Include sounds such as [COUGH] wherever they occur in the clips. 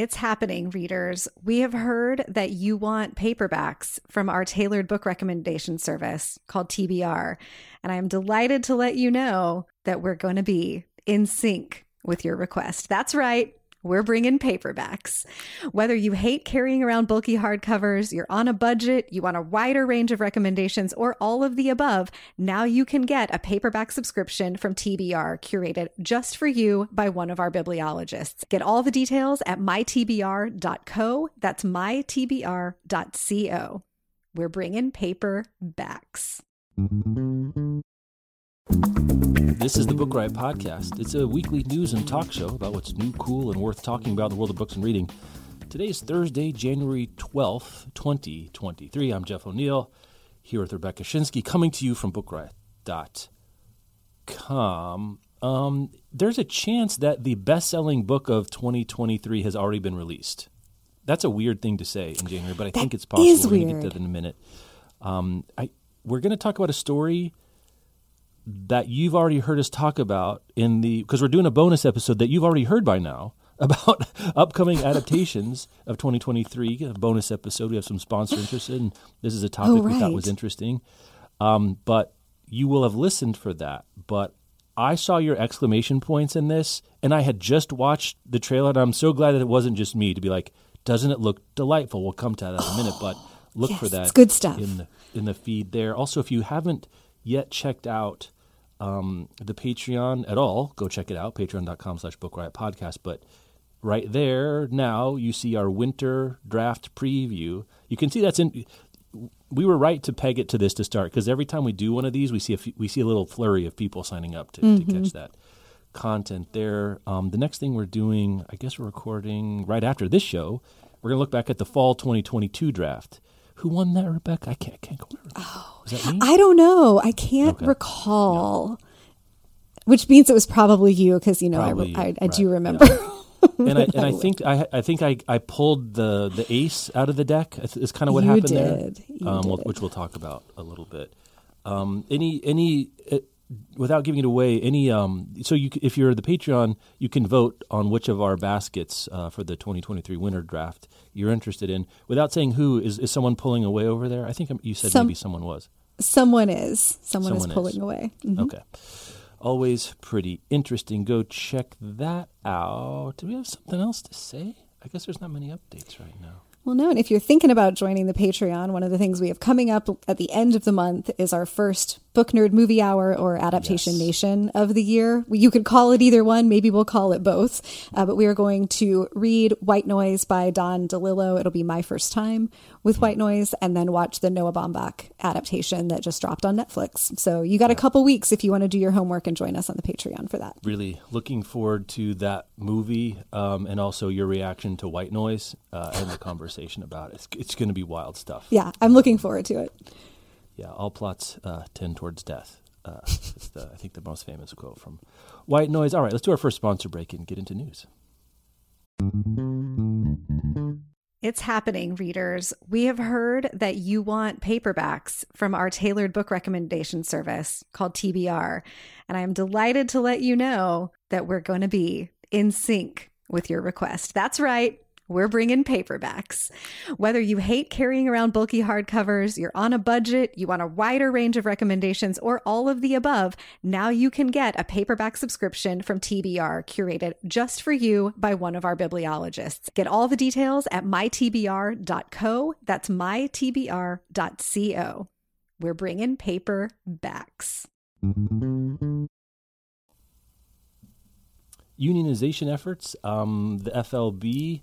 It's happening, readers. We have heard that you want paperbacks from our tailored book recommendation service called TBR. And I am delighted to let you know that we're going to be in sync with your request. That's right we're bringing paperbacks. Whether you hate carrying around bulky hardcovers, you're on a budget, you want a wider range of recommendations, or all of the above, now you can get a paperback subscription from TBR curated just for you by one of our bibliologists. Get all the details at mytbr.co. That's mytbr.co. We're bringing paperbacks. This is the Book Riot Podcast. It's a weekly news and talk show about what's new, cool, and worth talking about in the world of books and reading. Today is Thursday, January 12th, 2023. I'm Jeff O'Neill here with Rebecca Schinsky, coming to you from bookriot.com. Um, there's a chance that the best selling book of 2023 has already been released. That's a weird thing to say in January, but I that think it's possible. We're going to get to that in a minute. Um, I, we're going to talk about a story that you've already heard us talk about in the because we're doing a bonus episode that you've already heard by now [LAUGHS] about upcoming adaptations of 2023 a bonus episode. We have some sponsor interested and this is a topic oh, right. we thought was interesting. Um, but you will have listened for that. But i saw your exclamation points in this and i had just watched the trailer and i'm so glad that it wasn't just me to be like doesn't it look delightful? We'll come to that in a minute but look yes, for that it's good stuff. in the in the feed there. Also if you haven't yet checked out um, the Patreon at all, go check it out, patreon.com slash book riot podcast. But right there now you see our winter draft preview. You can see that's in we were right to peg it to this to start because every time we do one of these, we see a f- we see a little flurry of people signing up to, mm-hmm. to catch that content there. Um, the next thing we're doing, I guess we're recording right after this show. We're gonna look back at the fall 2022 draft. Who won that, Rebecca? I can't, I can't remember. Oh, Was that me? I don't know. I can't okay. recall. No. Which means it was probably you because you know probably I, I, I right. do remember. Yeah. [LAUGHS] and I and I think I I think I, I pulled the the ace out of the deck. Is kind of what you happened did. there. You um, which we'll talk about a little bit. Um, any any. Without giving it away, any um, so you if you're the Patreon, you can vote on which of our baskets uh, for the 2023 winter draft you're interested in. Without saying who is is someone pulling away over there? I think you said Some, maybe someone was. Someone is. Someone, someone is pulling is. away. Mm-hmm. Okay. Always pretty interesting. Go check that out. Do we have something else to say? I guess there's not many updates right now. Well, no, and if you're thinking about joining the Patreon, one of the things we have coming up at the end of the month is our first Book Nerd Movie Hour or Adaptation yes. Nation of the year. You could call it either one. Maybe we'll call it both. Uh, but we are going to read White Noise by Don DeLillo. It'll be my first time with White Noise, and then watch the Noah Baumbach adaptation that just dropped on Netflix. So you got a couple weeks if you want to do your homework and join us on the Patreon for that. Really looking forward to that movie um, and also your reaction to White Noise uh, and the conversation about it. It's, it's going to be wild stuff. Yeah, I'm looking forward to it. Yeah, all plots uh, tend towards death. Uh, the, I think the most famous quote from White Noise. All right, let's do our first sponsor break and get into news. It's happening, readers. We have heard that you want paperbacks from our tailored book recommendation service called TBR. And I am delighted to let you know that we're going to be in sync with your request. That's right. We're bringing paperbacks. Whether you hate carrying around bulky hardcovers, you're on a budget, you want a wider range of recommendations, or all of the above, now you can get a paperback subscription from TBR curated just for you by one of our bibliologists. Get all the details at mytbr.co. That's mytbr.co. We're bringing paperbacks. Unionization efforts. Um, the FLB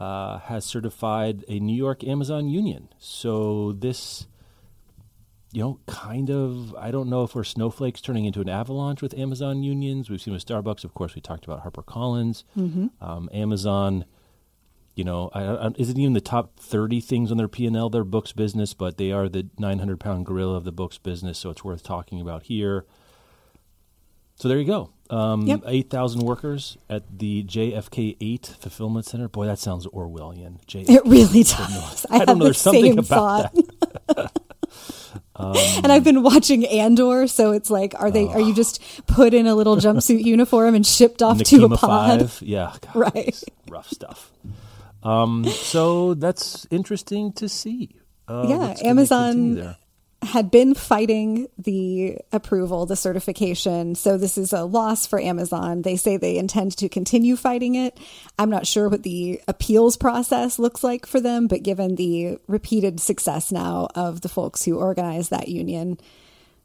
uh, has certified a New York Amazon union. So this, you know, kind of, I don't know if we're snowflakes turning into an avalanche with Amazon unions. We've seen with Starbucks, of course, we talked about HarperCollins. Mm-hmm. Um, Amazon, you know, I, I, isn't even the top 30 things on their P&L, their books business, but they are the 900-pound gorilla of the books business, so it's worth talking about here. So there you go. Um, Yep. 8,000 workers at the JFK 8 Fulfillment Center. Boy, that sounds Orwellian. JFK It really does. I, don't know. the There's something same about thought. that. [LAUGHS] Um, and I've been watching Andor, so it's like, are they? Are you just put in a little jumpsuit uniform and shipped off to a pod? 5. Yeah, [LAUGHS] God, Right. rough stuff. Um, so that's interesting to see. Uh, Yeah, Amazon. Had been fighting the approval, the certification. So this is a loss for Amazon. They say they intend to continue fighting it. I'm not sure what the appeals process looks like for them, but given the repeated success now of the folks who organize that union,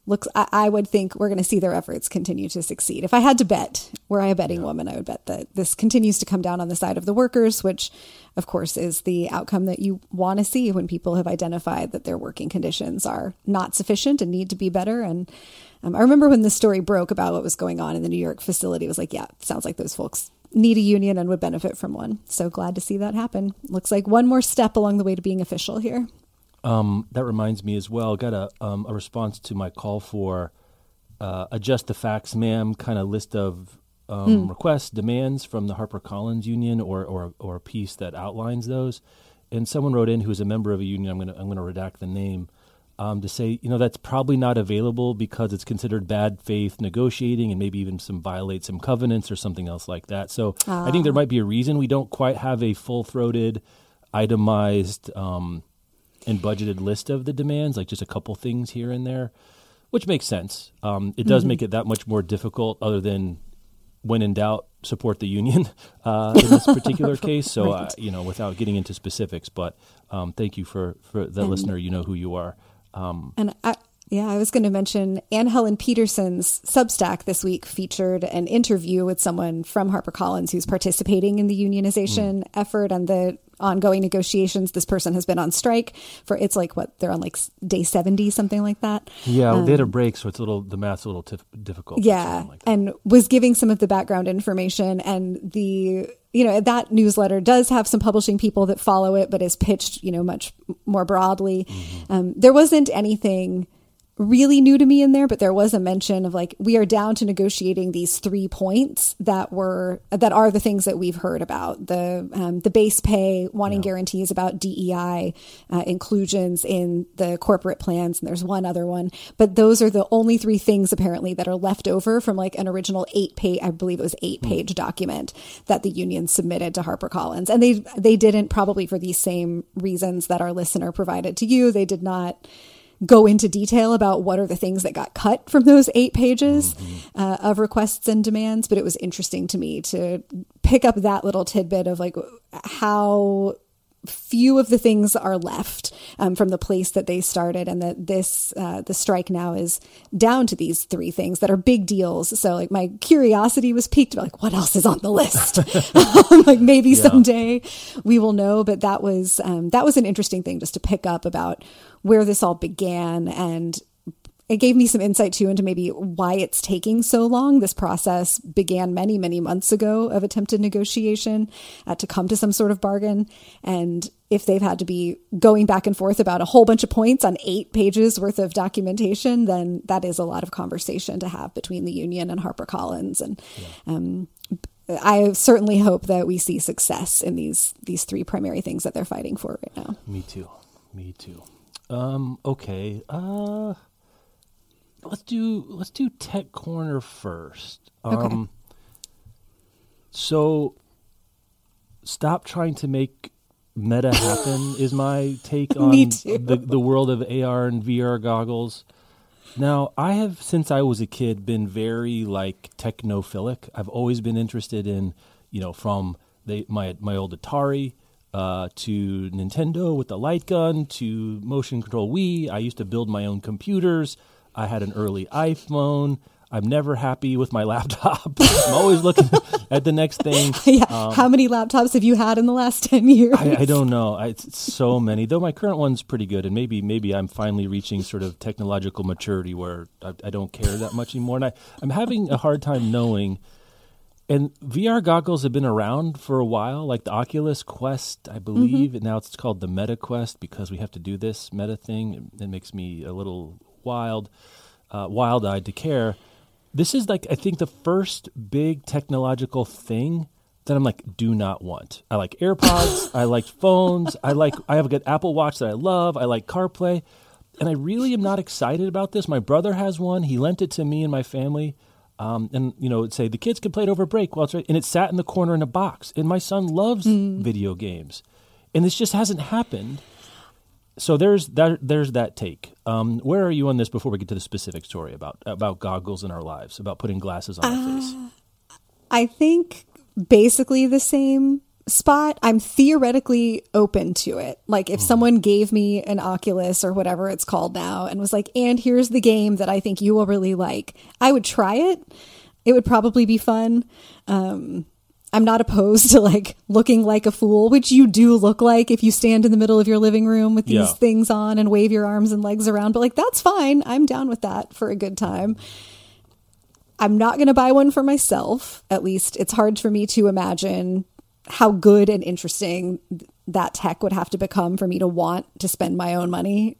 looks I, I would think we're going to see their efforts continue to succeed. If I had to bet, were I a betting woman, I would bet that this continues to come down on the side of the workers, which of course is the outcome that you want to see when people have identified that their working conditions are not sufficient and need to be better. And um, I remember when the story broke about what was going on in the New York facility, it was like, yeah, sounds like those folks need a union and would benefit from one. So glad to see that happen. Looks like one more step along the way to being official here. Um, that reminds me as well. Got a um, a response to my call for uh, a just the facts, ma'am, kind of list of um, requests, demands from the HarperCollins union, or or or a piece that outlines those. And someone wrote in who is a member of a union. I'm gonna I'm gonna redact the name. Um, to say, you know, that's probably not available because it's considered bad faith negotiating and maybe even some violate some covenants or something else like that. So I think there might be a reason we don't quite have a full throated, itemized, um, and budgeted list of the demands, like just a couple things here and there, which makes sense. Um, it does make it that much more difficult, other than when in doubt, support the union [LAUGHS] uh, in this particular [LAUGHS] case. So, uh, you know, without getting into specifics, but um, thank you for, for the listener. You know who you are. Um, And I, yeah, I was going to mention Anne Helen Petersen's Substack this week featured an interview with someone from HarperCollins who's participating in the unionization effort and the ongoing negotiations. This person has been on strike for it's like what they're on like day 70, something like that. yeah, they had a break, so it's a little the math's a little tif- difficult. Yeah, like and was giving some of the background information and the you know that newsletter does have some publishing people that follow it, but is pitched you know much more broadly. Mm-hmm. Um, there wasn't anything really new to me in there, but there was a mention of like we are down to negotiating these three points that were that are the things that we've heard about. The um, the base pay, wanting guarantees about DEI uh, inclusions in the corporate plans, and there's one other one, but those are the only three things apparently that are left over from like an original eight page, I believe it was eight page document that the union submitted to HarperCollins, and they they didn't probably for these same reasons that our listener provided to you, they did not go into detail about what are the things that got cut from those eight pages uh, of requests and demands. But it was interesting to me to pick up that little tidbit of like how few of the things are left um, from the place that they started and that this uh, the strike now is down to these three things that are big deals. So like my curiosity was piqued like what else is on the list? [LAUGHS] [LAUGHS] Like maybe someday we will know but that was um, that was an interesting thing just to pick up about where this all began and it gave me some insight too into maybe why it's taking so long. This process began many, many months ago of attempted negotiation uh, to come to some sort of bargain. And if they've had to be going back and forth about a whole bunch of points on eight pages worth of documentation, then that is a lot of conversation to have between the union and HarperCollins. And um, I certainly hope that we see success in these these three primary things that they're fighting for right now. Me too. Me too. Um, okay. Uh, let's do let's do Tech Corner first. Um, So, stop trying to make meta happen [LAUGHS] is my take on the the world of AR and VR goggles. Now, I have since I was a kid been very like technophilic. I've always been interested in, you know, from they, my my old Atari uh, to Nintendo with the light gun to motion control Wii. I used to build my own computers. I had an early iPhone. I'm never happy with my [LAUGHS] laptop. I'm always looking [LAUGHS] at the next thing. [LAUGHS] yeah. How many laptops have you had in the last 10 years? Um, I, I don't know. I, it's so many. Though my current one's pretty good, and maybe maybe I'm finally reaching sort of technological maturity where I, I don't care that much anymore. And I, I'm having a hard time knowing. And VR goggles have been around for a while, like the Oculus Quest, I believe. And now it's called the Meta Quest because we have to do this Meta thing. It, it makes me a little wild, uh, wild-eyed to care. This is like I think the first big technological thing that I'm like do not want. I like AirPods, I like phones, I like I have a good Apple Watch that I love, I like CarPlay. and I really am not excited about this. My brother has one. He lent it to me and my family. Um, and you know, would say the kids can play it over break while it's right, and it sat in the corner in a box. And my son loves Mm. video games, and this just hasn't happened. So there's that. There's that take. Um, where are you on this before we get to the specific story about about goggles in our lives, about putting glasses on our face? I think basically the same spot. I'm theoretically open to it. Like if someone gave me an Oculus or whatever it's called now and was like, and here's the game that I think you will really like, I would try it. It would probably be fun. Um, I'm not opposed to like looking like a fool, which you do look like if you stand in the middle of your living room with these Yeah. things on and wave your arms and legs around. But like, that's fine. I'm down with that for a good time. I'm not going to buy one for myself. At least it's hard for me to imagine how good and interesting that tech would have to become for me to want to spend my own money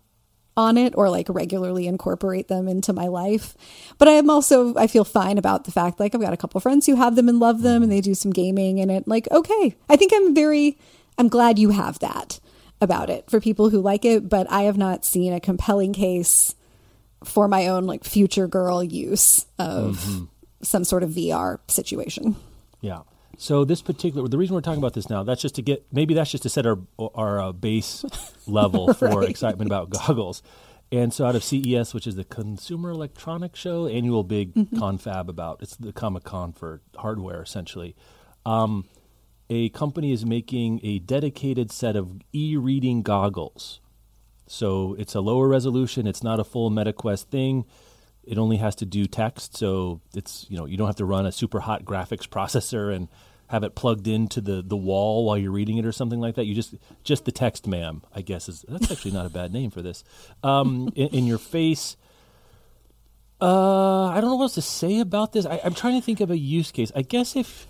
on it or like regularly incorporate them into my life. But I am also I feel fine about the fact like I've got a couple friends who have them and love them and they do some gaming in it. Like okay, I think I'm very I'm glad you have that about it for people who like it, but I have not seen a compelling case for my own like future girl use of mm-hmm. some sort of VR situation. Yeah. So this particular, the reason we're talking about this now, that's just to get maybe that's just to set our our uh, base [LAUGHS] level for Right. excitement about goggles. And so out of CES, which is the Consumer Electronics Show, annual big confab about it's the Comic Con for hardware essentially. Um, a company is making a dedicated set of e-reading goggles. So it's a lower resolution. It's not a full MetaQuest thing. It only has to do text, so it's you know you don't have to run a super hot graphics processor and have it plugged into the, the wall while you're reading it or something like that. You just just the text, ma'am. I guess is that's actually not a bad name for this. Um, [LAUGHS] in, in your face. Uh, I don't know what else to say about this. I, I'm trying to think of a use case. I guess if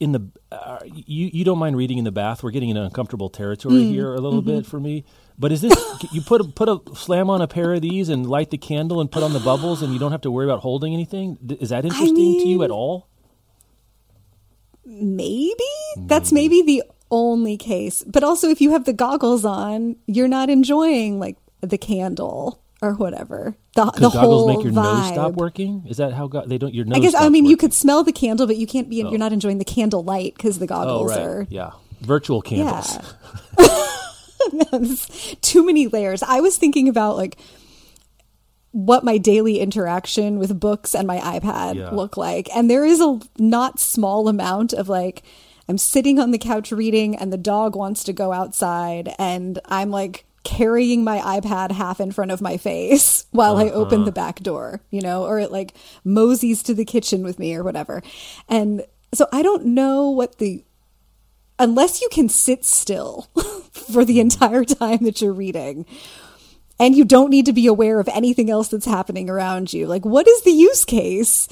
in the uh, you you don't mind reading in the bath. We're getting in uncomfortable territory here a little bit for me. But is this [LAUGHS] you put a, put a slam on a pair of these and light the candle and put on the bubbles and you don't have to worry about holding anything? Is that interesting to you at all? Maybe that's maybe the only case. But also if you have the goggles on, you're not enjoying like the candle or whatever. The, the goggles whole make your nose stop working? Is that how go- they don't your nose? I guess I mean you could smell the candle, but you can't be. Oh. You're not enjoying the candle light because the Oh goggles right, are yeah, virtual candles. [LAUGHS] Yes. too many layers. I was thinking about like what my daily interaction with books and my iPad Yeah. look like. And there is a not small amount of like I'm sitting on the couch reading and the dog wants to go outside and I'm like carrying my iPad half in front of my face [LAUGHS] while I open the uh-huh. back door, you know, or it like moseys to the kitchen with me or whatever. And so I don't know what the unless you can sit still [LAUGHS] for the entire time that you're reading and you don't need to be aware of anything else that's happening around you. Like what is the use case?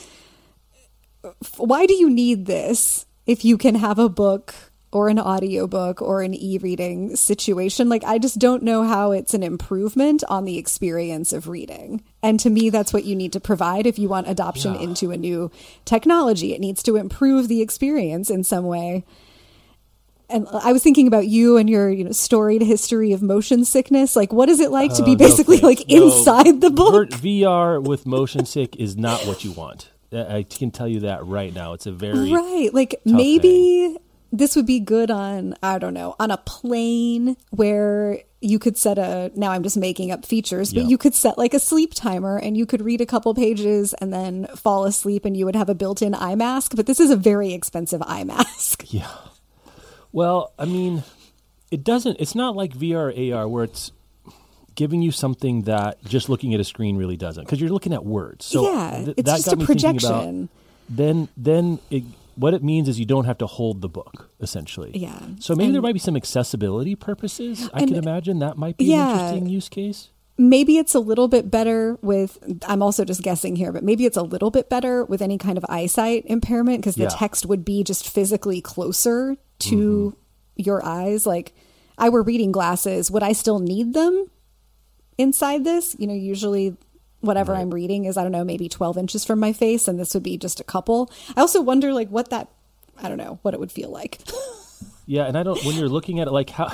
Why do you need this if you can have a book or an audiobook or an e-reading situation? Like i just don't know how it's an improvement on the experience of reading. And to me that's what you need to provide if you want adoption Yeah. into a new technology. It needs to improve the experience in some way and I was thinking about you and your you know storied history of motion sickness. Like, what is it like to be Uh, basically like No, inside the book? VR with motion sick is not what you want. I can tell you that right now. It's a very right. Like maybe this would be good on I don't know on a plane where you could set a. Now I'm just making up features, but Yeah. you could set like a sleep timer and you could read a couple pages and then fall asleep, and you would have a built-in eye mask. But this is a very expensive eye mask. Yeah. Well, I mean, it doesn't. It's not like VR AR where it's giving you something that just looking at a screen really doesn't, because you're looking at words. So Yeah, th- it's just a me thinking about- projection. then, then it, what it means is you don't have to hold the book essentially. Yeah. So maybe there might be some accessibility purposes. I can imagine that might be Yeah. an interesting use case. Maybe it's a little bit better with i'm also just guessing here but maybe it's a little bit better with any kind of eyesight impairment because the Yeah. text would be just physically closer to mm-hmm. your eyes. Like i were reading glasses would i still need them inside this? You know usually whatever Right. i'm reading is i don't know maybe 12 inches from my face and this would be just a couple. I also wonder like what that i don't know what it would feel like. [LAUGHS] Yeah, and I don't when you're looking at it like how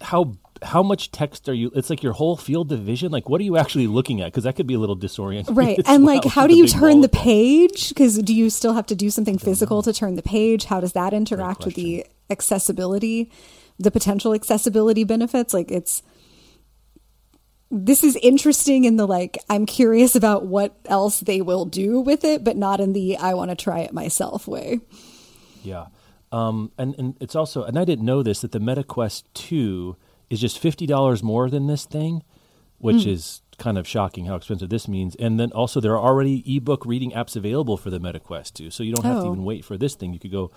how how much text are you? It's like your whole field of vision. Like, what are you actually looking at? Because that could be a little disorienting. [LAUGHS] Right. And like, how do you turn the page? Because do you still have to do something physical to turn the page? How does that interact with the accessibility, the potential accessibility benefits? Like, it's this is interesting in the like, I'm curious about what else they will do with it, but not in the I want to try it myself way. Yeah. Um, and, and it's also, and I didn't know this, that the MetaQuest 2 is just $50 more than this thing, which hmm. is kind of shocking how expensive this means. And then also, there are already ebook reading apps available for the MetaQuest 2. So you don't have to Oh. even wait for this thing. You could go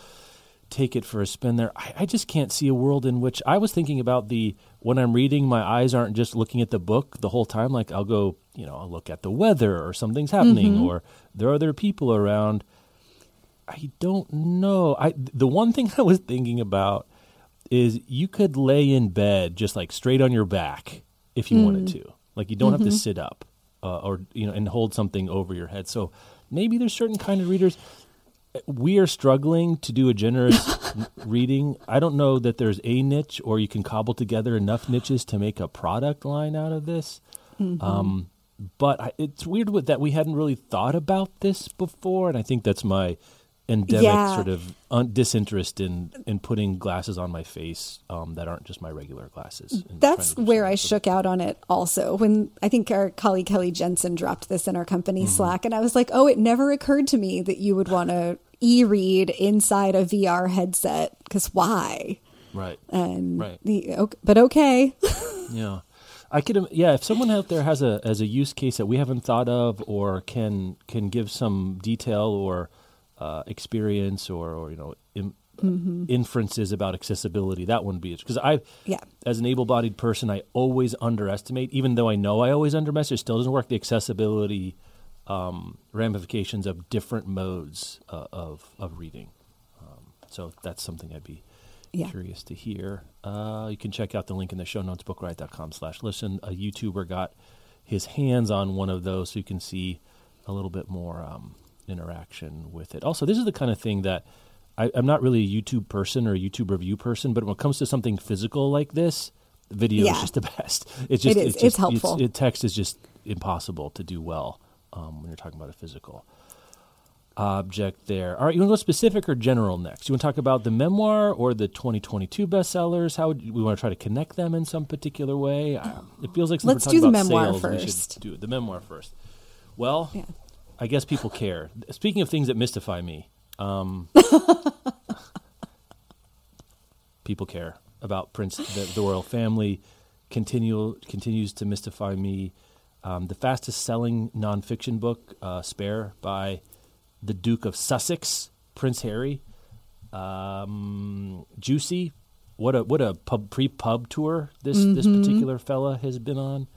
take it for a spin there. I, I just can't see a world in which I was thinking about the when I'm reading, my eyes aren't just looking at the book the whole time. Like I'll go, you know, I'll look at the weather or something's happening mm-hmm. or there are other people around. I don't know. I the one thing [LAUGHS] I was thinking about is you could lay in bed just like straight on your back if you wanted to. Like you don't have to sit up uh, or you know and hold something over your head. So maybe there's certain kind of readers we are struggling to do a generous [LAUGHS] reading. I don't know that there's a niche or you can cobble together enough niches to make a product line out of this. Um, but I, it's weird with that we hadn't really thought about this before, and I think that's my endemic Yeah. sort of un- disinterest in in putting glasses on my face um, that aren't just my regular glasses. That's where I shook out on it also. When I think our colleague Kelly Jensen dropped this in our company Mm-hmm. Slack, and I was like, oh, it never occurred to me that you would want to e read inside a VR headset because why? right. And Right. the, ok- but okay. [LAUGHS] Yeah. I could yeah, if someone out there has a as a use case that we haven't thought of or can can give some detail or uh, experience or, or you know im- inferences about accessibility, that wouldn't be it. Because I, Yeah. as an able-bodied person, I always underestimate, even though I know I always underestimate. It still doesn't work. The accessibility um, ramifications of different modes uh, of of reading. Um, so that's something I'd be Yeah. curious to hear. Uh, you can check out the link in the show notes, bookriot.com slash listen. A YouTuber got his hands on one of those so you can see a little bit more um, interaction with it. Also, this is the kind of thing that I, I'm not really a YouTube person or a YouTube review person, but when it comes to something physical like this, video Yeah. is just the [LAUGHS] best. It's just, It is. It's, It's just, helpful. it, text is just impossible to do well um, when you're talking about a physical object there. All right, you want to go specific or general next? You want to talk about the memoir or the 2022 bestsellers? How would we want to try to connect them in some particular way? It feels like Let's do the memoir sales, first. do the memoir first. Well, Yeah. I guess people care. Speaking of things that mystify me, um, [LAUGHS] people care about Prince, the, the royal family. Continue continues to mystify me. Um, the fastest selling nonfiction book, uh, Spare, by the Duke of Sussex, Prince Harry. Um, Juicy, what a what a pub pre pub tour this this Mm-hmm. particular fella has been on.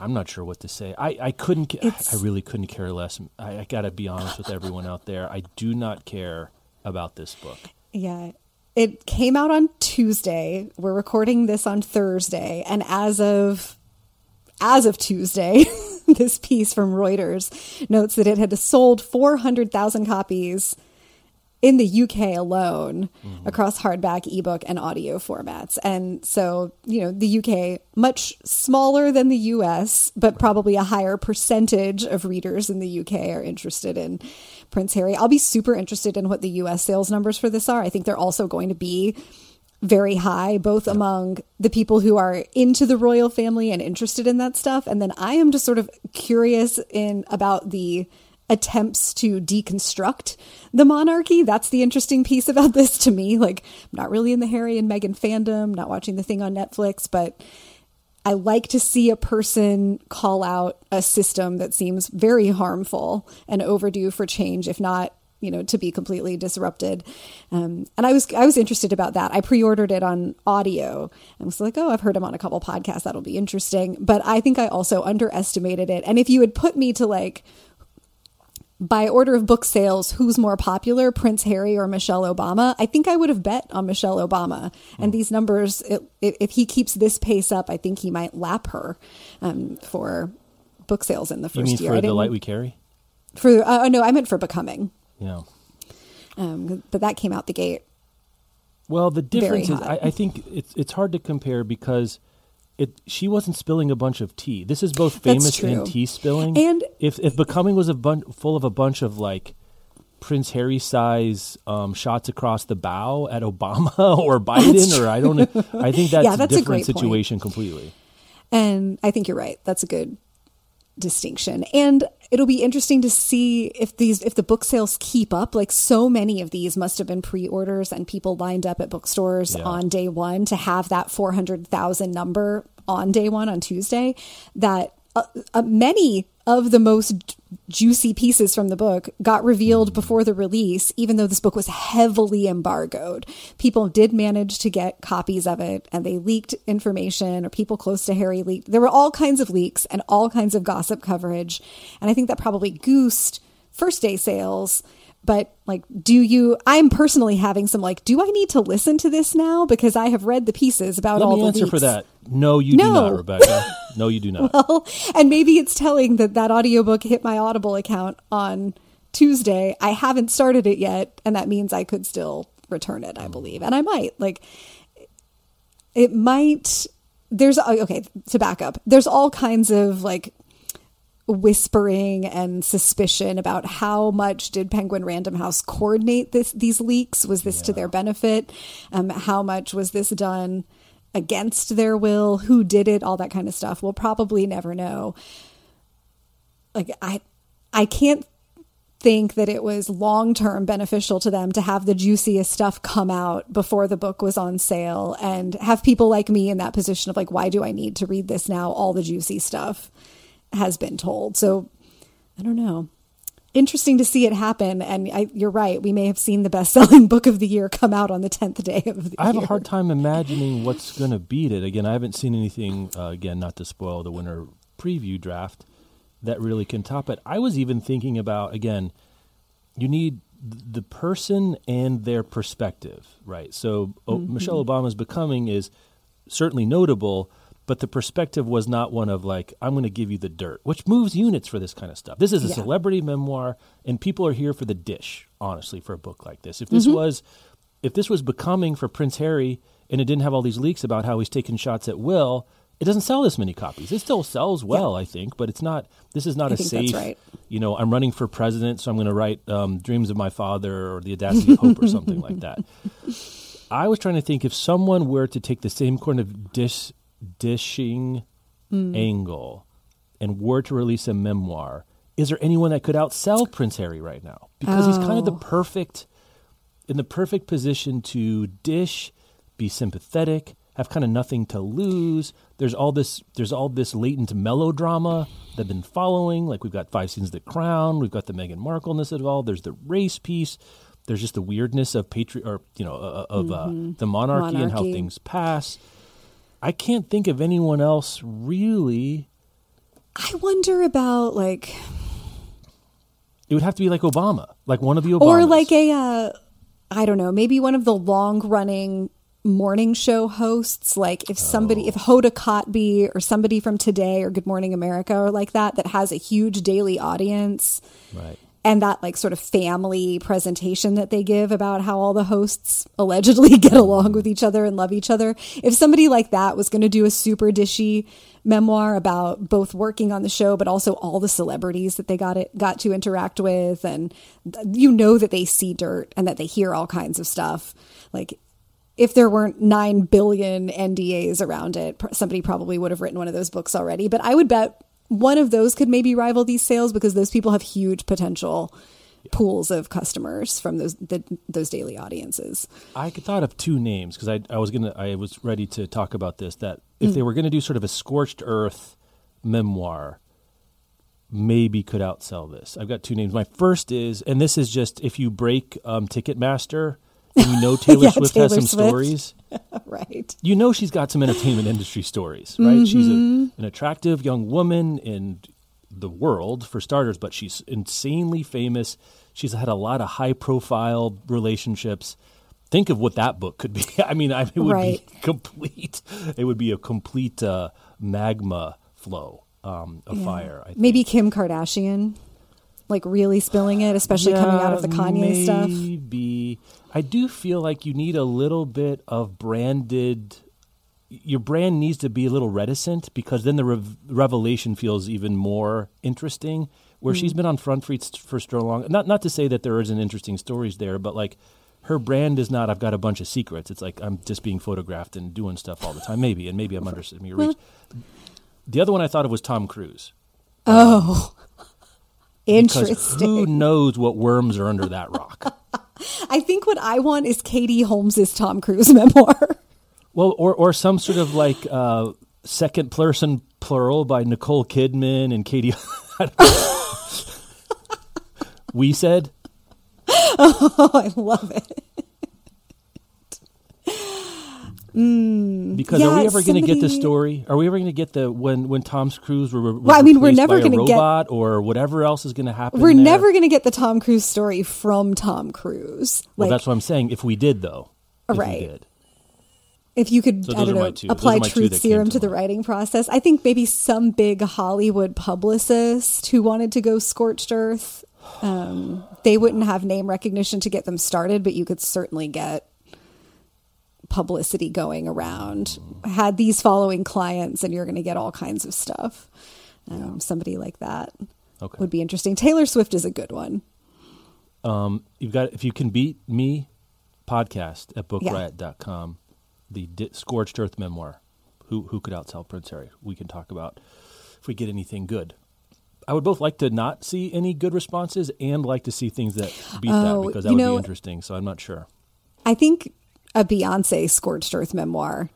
I'm not sure what to say. I, I couldn't. It's- I really couldn't care less. I, I got to be honest with everyone out there. I do not care about this book. Yeah. It came out on Tuesday. We're recording this on Thursday, and as of as of Tuesday, [LAUGHS] this piece from Reuters notes that it had sold 400,000 copies in the UK alone mm-hmm. across hardback, ebook, and audio formats. And so, you know, the UK, much smaller than the US, but probably a higher percentage of readers in the UK are interested in Prince Harry. I'll be super interested in what the US sales numbers for this are. I think they're also going to be very high, both among the people who are into the royal family and interested in that stuff. And then I am just sort of curious in about the attempts to deconstruct the monarchy. That's the interesting piece about this to me. Like, I'm not really in the Harry and Meghan fandom, not watching the thing on Netflix, but I like to see a person call out a system that seems very harmful and overdue for change, if not, you know, to be completely disrupted. Um, and I was I was interested about that. I pre-ordered it on audio and was like, oh, I've heard him on a couple podcasts. That'll be interesting. But I think I also underestimated it. And if you had put me to like by order of book sales, who's more popular, Prince Harry or Michelle Obama? I think I would have bet on Michelle Obama. And these numbers, it, if if he keeps this pace up, I think he might lap her um, for book sales in the first You mean year. for the light we carry? for uh, oh no, I meant for Becoming, Yeah. um, but that came out the gate Well, the difference is. I, I think it's it's hard to compare because it she wasn't spilling a bunch of tea. This is both famous and tea spilling. And- if if becoming was a bun- full of a bunch of like Prince Harry size um, shots across the bow at Obama [LAUGHS] or [LAUGHS] Biden or I don't know, I think that's, Yeah, a that's a different point. situation completely. And I think you're right. That's a good distinction. And it'll be interesting to see if these if the book sales keep up. Like so many of these must have been pre-orders and people lined up at bookstores Yeah. on day 1 to have that 400,000 number on day 1 on Tuesday that uh, uh, many of the most juicy pieces from the book got revealed before the release, even though this book was heavily embargoed. People did manage to get copies of it and they leaked information, or people close to Harry leaked. There were all kinds of leaks and all kinds of gossip coverage. And I think that probably goosed first day sales. But like, do you? I'm personally having some like, do I need to listen to this now because I have read the pieces about Let all me the answer leaks. for that. No, you do not, Rebecca. [LAUGHS] No, you do not. Well, and maybe it's telling that that audiobook hit my Audible account on Tuesday. I haven't started it yet, and that means I could still return it, I mm. believe. And I might. Like it might there's okay, to back up. There's all kinds of like whispering and suspicion about how much did Penguin Random House coordinate this these leaks? Was this to their benefit? Um, how much was this done against their will? Who did it? All that kind of stuff. We'll probably never know. Like I, I can't think that it was long term beneficial to them to have the juiciest stuff come out before the book was on sale and have people like me in that position of like, why do I need to read this now? All the juicy stuff has been told. So I don't know. Interesting to see it happen. And I, you're right. We may have seen the best selling [LAUGHS] book of the year come out on the 10th day of the I have year. a hard time imagining what's going to beat it. Again, I haven't seen anything, uh, again, not to spoil the winter preview draft, that really can top it. I was even thinking about, again, you need the person and their perspective, right? So o- Michelle Obama's Becoming is certainly notable, but the perspective was not one of like, I'm going to give you the dirt, which moves units for this kind of stuff. This is a Yeah. celebrity memoir, and people are here for the dish, honestly, for a book like this. If this was if this was becoming for Prince Harry and it didn't have all these leaks about how he's taking shots at will, it doesn't sell this many copies. It still sells well, I think, but it's not. This is not I a safe. right. You know, I'm running for president, so I'm going to write um, "Dreams of My Father" or "The Audacity of Hope" or something like that. [LAUGHS] I was trying to think if someone were to take the same kind of dish dishing Hmm. angle and were to release a memoir, is there anyone that could outsell Prince Harry right now? Because he's kind of the Oh. perfect in the perfect position to dish, be sympathetic, have kind of nothing to lose. There's all this there's all this latent melodrama that have been following. Like we've got five seasons of the crown, we've got the Meghan Markleness of it all, there's the race piece, there's just the weirdness of patri or you know, uh, of uh, the monarchy, and how things pass. I can't think of anyone else really. I wonder about like, It would have to be like Obama, like one of the Obamas. or like a, uh, I don't know, maybe one of the long running morning show hosts. Like if somebody, if Hoda Kotb or somebody from Today or Good Morning America or like that, that has a huge daily audience. right. And that like sort of family presentation that they give about how all the hosts allegedly [LAUGHS] get along with each other and love each other. If somebody like that was going to do a super dishy memoir about both working on the show but also all the celebrities that they got it got to interact with and you know that they see dirt and that they hear all kinds of stuff like if there weren't 9 billion NDAs around it, somebody probably would have written one of those books already. But I would bet one of those could maybe rival these sales because those people have huge potential pools of customers from those the, those daily audiences. I could thought of two names because I, I was gonna I was ready to talk about this. That if they were going to do sort of a scorched earth memoir, maybe could outsell this. I've got two names. My first is, and this is just if you break um, Ticketmaster, you know [LAUGHS] Taylor Yeah, Swift Taylor has some Swift. stories. [LAUGHS] right. You know she's got some entertainment industry stories, right? She's a, an attractive young woman in the world for starters, but she's insanely famous. She's had a lot of high profile relationships. Think of what that book could be. [LAUGHS] I mean, I, it would Right. be complete. It would be a complete uh, magma flow um, of fire. I think. Maybe Kim Kardashian like really spilling it, especially coming out of the Kanye stuff. Maybe. I do feel like you need a little bit of branded. Your brand needs to be a little reticent because then the rev- revelation feels even more interesting. Where she's hmm. been on front feet for so long, not not to say that there isn't interesting stories there, but like her brand is not. I've got a bunch of secrets. It's like I'm just being photographed and doing stuff all the time. Maybe, and maybe I'm underestimating your reach. The other one I thought of was Tom Cruise. Oh, Because interesting. who knows what worms are under that rock? [LAUGHS] I think what I want is Katie Holmes's Tom Cruise [LAUGHS] memoir. Well, or or some sort of like uh, second person plural by Nicole Kidman and Katie. I don't know. we said [LAUGHS] oh, I love it. Because are we ever going to get the story? Are we ever going to get the when when Tom Cruise were, was Well, I mean, we're never gonna get- robot or whatever else is going to happen? We're there? never going to get the Tom Cruise story from Tom Cruise. Well, Like, that's what I'm saying. If we did, though, if Right. We did. if you could, So I don't know. Apply truth serum to to the writing process, I think maybe some big Hollywood publicist who wanted to go scorched earth, um, they wouldn't have name recognition to get them started, but you could certainly get publicity going around. Had these following clients, and you're going to get all kinds of stuff. Um, somebody like that Okay. would be interesting. Taylor Swift is a good one. You've got if you can beat me podcast at bookriot.com, the Di- Scorched Earth memoir. Who who could outsell Prince Harry? We can talk about if we get anything good. I would both like to not see any good responses and like to see things that beat Oh, that because that would know- be interesting. So I'm not sure. I think a Beyonce scorched earth memoir.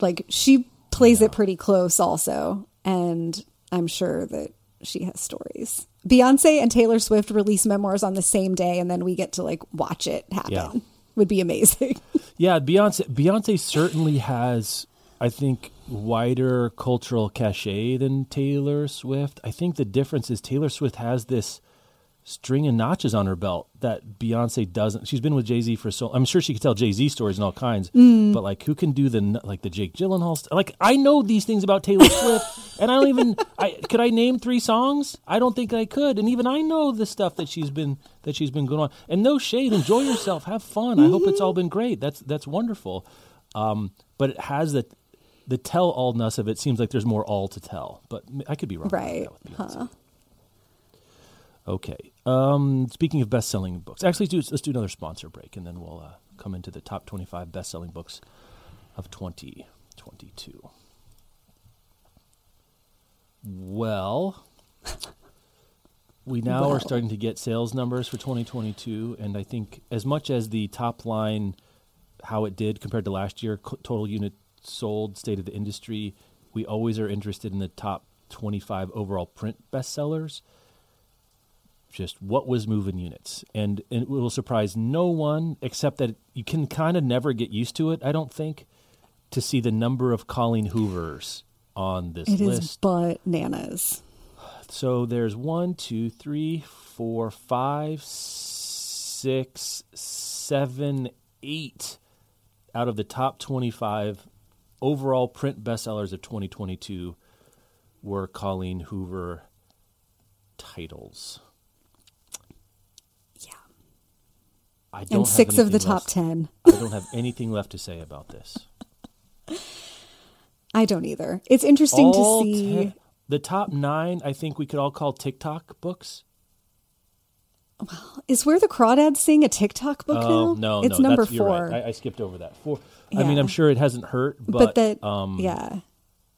Like she plays it pretty close also, and I'm sure that she has stories. Beyonce and Taylor Swift release memoirs on the same day and then we get to like watch it happen. Yeah. [LAUGHS] Would be amazing. [LAUGHS] Yeah, Beyonce. Beyonce certainly has, I think, wider cultural cachet than Taylor Swift. I think the difference is Taylor Swift has this string of notches on her belt that Beyonce doesn't. She's been with Jay Z for so. I'm sure she could tell Jay Z stories and all kinds, but like, who can do the like the Jake Gyllenhaal? St- like, I know these things about Taylor [LAUGHS] Swift, and I don't even. I could I name three songs? I don't think I could, and even I know the stuff that she's been that she's been going on. And no shade, enjoy yourself, have fun. I hope it's all been great. That's that's wonderful. Um, but it has the the tell allness of it. Seems like there's more all to tell, but I could be wrong. right. that with Beyonce. Huh. Okay. Um, speaking of best-selling books, actually, let's do, let's do another sponsor break, and then we'll uh, come into the top 25 best-selling books of 2022. Well, we now are starting to get sales numbers for 2022, and I think as much as the top line, how it did compared to last year, co- total units sold, state of the industry, we always are interested in the top 25 overall print bestsellers just what was moving units. And, and it will surprise no one except that you can kind of never get used to it i don't think to see the number of colleen hoovers on this It is list. bananas. so there's one two three four five six seven eight out of the top 25 overall print bestsellers of 2022 were colleen hoover titles I don't And six of the top left- 10. I don't have anything left to say about this. I don't either. It's interesting All to see. ten- the top nine, I think we could all call TikTok books. Well, is Where the Crawdads Sing a TikTok book oh now? no, it's no, number four. right. I, I skipped over that. Four. I mean, I'm sure it hasn't hurt, but, but that um, yeah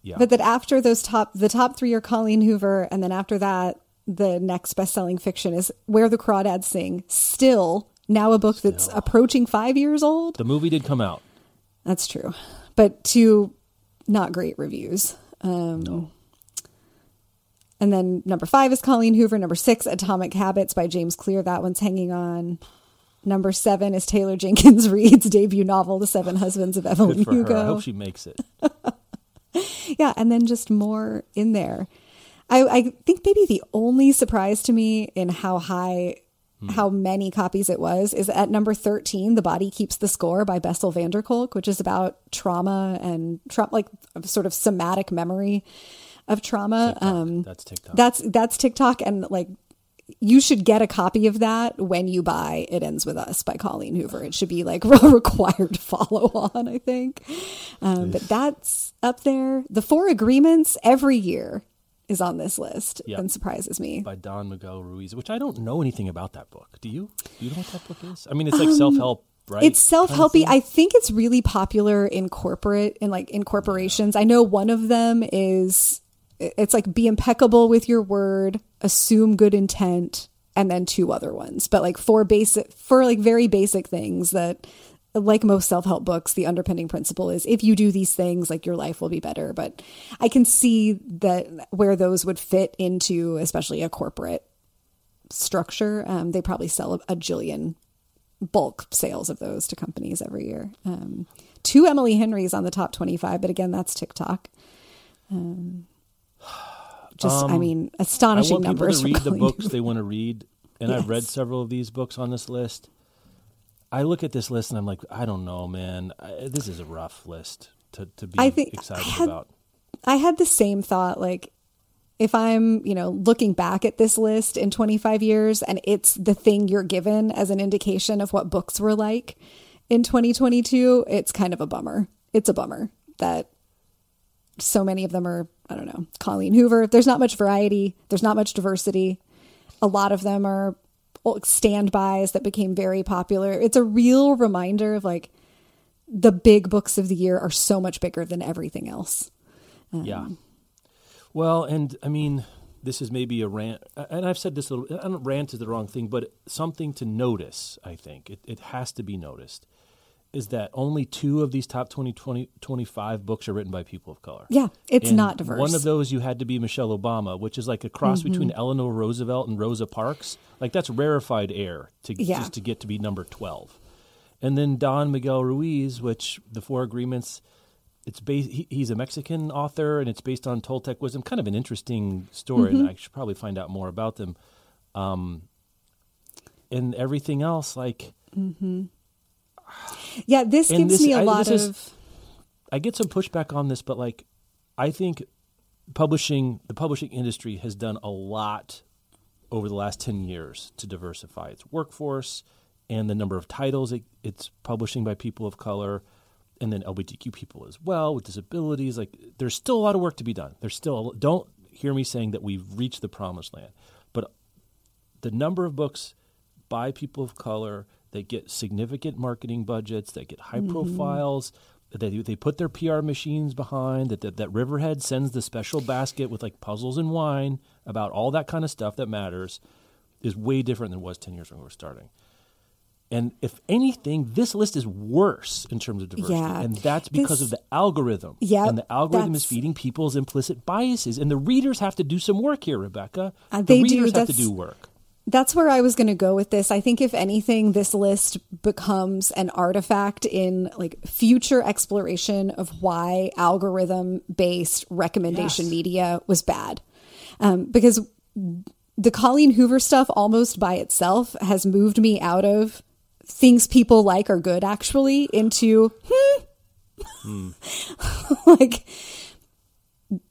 yeah, but that after those top the top three are colleen hoover and then after that the next best-selling fiction is where the crawdads sing still now a book that's approaching five years old the movie did come out. that's true but to not great reviews um and then number five is colleen hoover number six atomic habits by james clear that one's hanging on number seven is taylor jenkins [LAUGHS] reid's debut novel the seven husbands of evelyn hugo her. I hope she makes it. [LAUGHS] yeah, and then just more in there. I, I think maybe the only surprise to me in how high, how many copies it was is at number 13, The Body Keeps the Score by Bessel van der Kolk, which is about trauma and tra- like sort of somatic memory of trauma. TikTok. Um, That's TikTok. that's, that's TikTok. And like, you should get a copy of that when you buy It Ends With Us by Colleen Hoover. It should be like a [LAUGHS] required follow on, I think. Um, but that's up there. The Four Agreements every year is on this list Yep. and surprises me. by Don Miguel Ruiz, which I don't know anything about that book. Do you? Do you know what that book is? I mean, it's like self help, right? Um, It's self Kind of helpy. I think it's really popular in corporate in like in corporations. I know one of them is it's like be impeccable with your word, assume good intent, and then two other ones. But like four basic for like very basic things that like most self-help books, the underpinning principle is if you do these things, like your life will be better. But I can see that where those would fit into especially a corporate structure. Um, they probably sell a, a jillion bulk sales of those to companies every year. Um, two Emily Henrys on the top 25, but again, that's TikTok. Um, just, I mean, I astonishing want people numbers. to from read the books they want to read, and I've read several of these books on this list. I look at this list and I'm like, I don't know, man. I, this is a rough list to, to be I think- excited I had- about. I had the same thought. Like, if I'm, you know, looking back at this list in 25 years and it's the thing you're given as an indication of what books were like in 2022, it's kind of a bummer. It's a bummer that so many of them are, I don't know, Colleen Hoover. There's not much variety, there's not much diversity. A lot of them are standbys that became very popular. It's a real reminder of like the big books of the year are so much bigger than everything else. Um, yeah. Well, and I mean, this is maybe a rant, and I've said this a little. I don't rant is the wrong thing, but something to notice. I think it, it has to be noticed is that only two of these top 20, 20 25 books are written by people of color. Yeah, it's And not diverse. One of those you had to be Michelle Obama, which is like a cross Mm-hmm. between Eleanor Roosevelt and Rosa Parks. Like that's rarefied air to Yeah. just to get to be number twelve. And then Don Miguel Ruiz, which the Four Agreements, it's based. He, he's a Mexican author, and it's based on Toltec wisdom. Kind of an interesting story, Mm-hmm. and I should probably find out more about them. Um, and everything else, like yeah, this and gives this- me a I- lot of. is- I get some pushback on this, but like, I think publishing, the publishing industry has done a lot over the last 10 years to diversify its workforce and the number of titles it, it's publishing by people of color and then LGBTQ people as well with disabilities. Like, there's still a lot of work to be done. There's still, a, don't hear me saying that we've reached the promised land, but the number of books by people of color that get significant marketing budgets, that get high profiles, that they, they put their PR machines behind, that, that that Riverhead sends the special basket with like puzzles and wine about all that kind of stuff that matters, is way different than it was ten years when we were starting. And if anything, this list is worse in terms of diversity, Yeah. and that's because This- of the algorithm. Yep, and the algorithm is feeding people's implicit biases, and the readers have to do some work here, Rebecca. Uh, the they do, readers have to do work. That's where I was going to go with this. I think if anything, this list becomes an artifact in like future exploration of why algorithm based recommendation Yes. media was bad. Um, because the Colleen Hoover stuff almost by itself has moved me out of things people like are good actually into hmm. [LAUGHS] like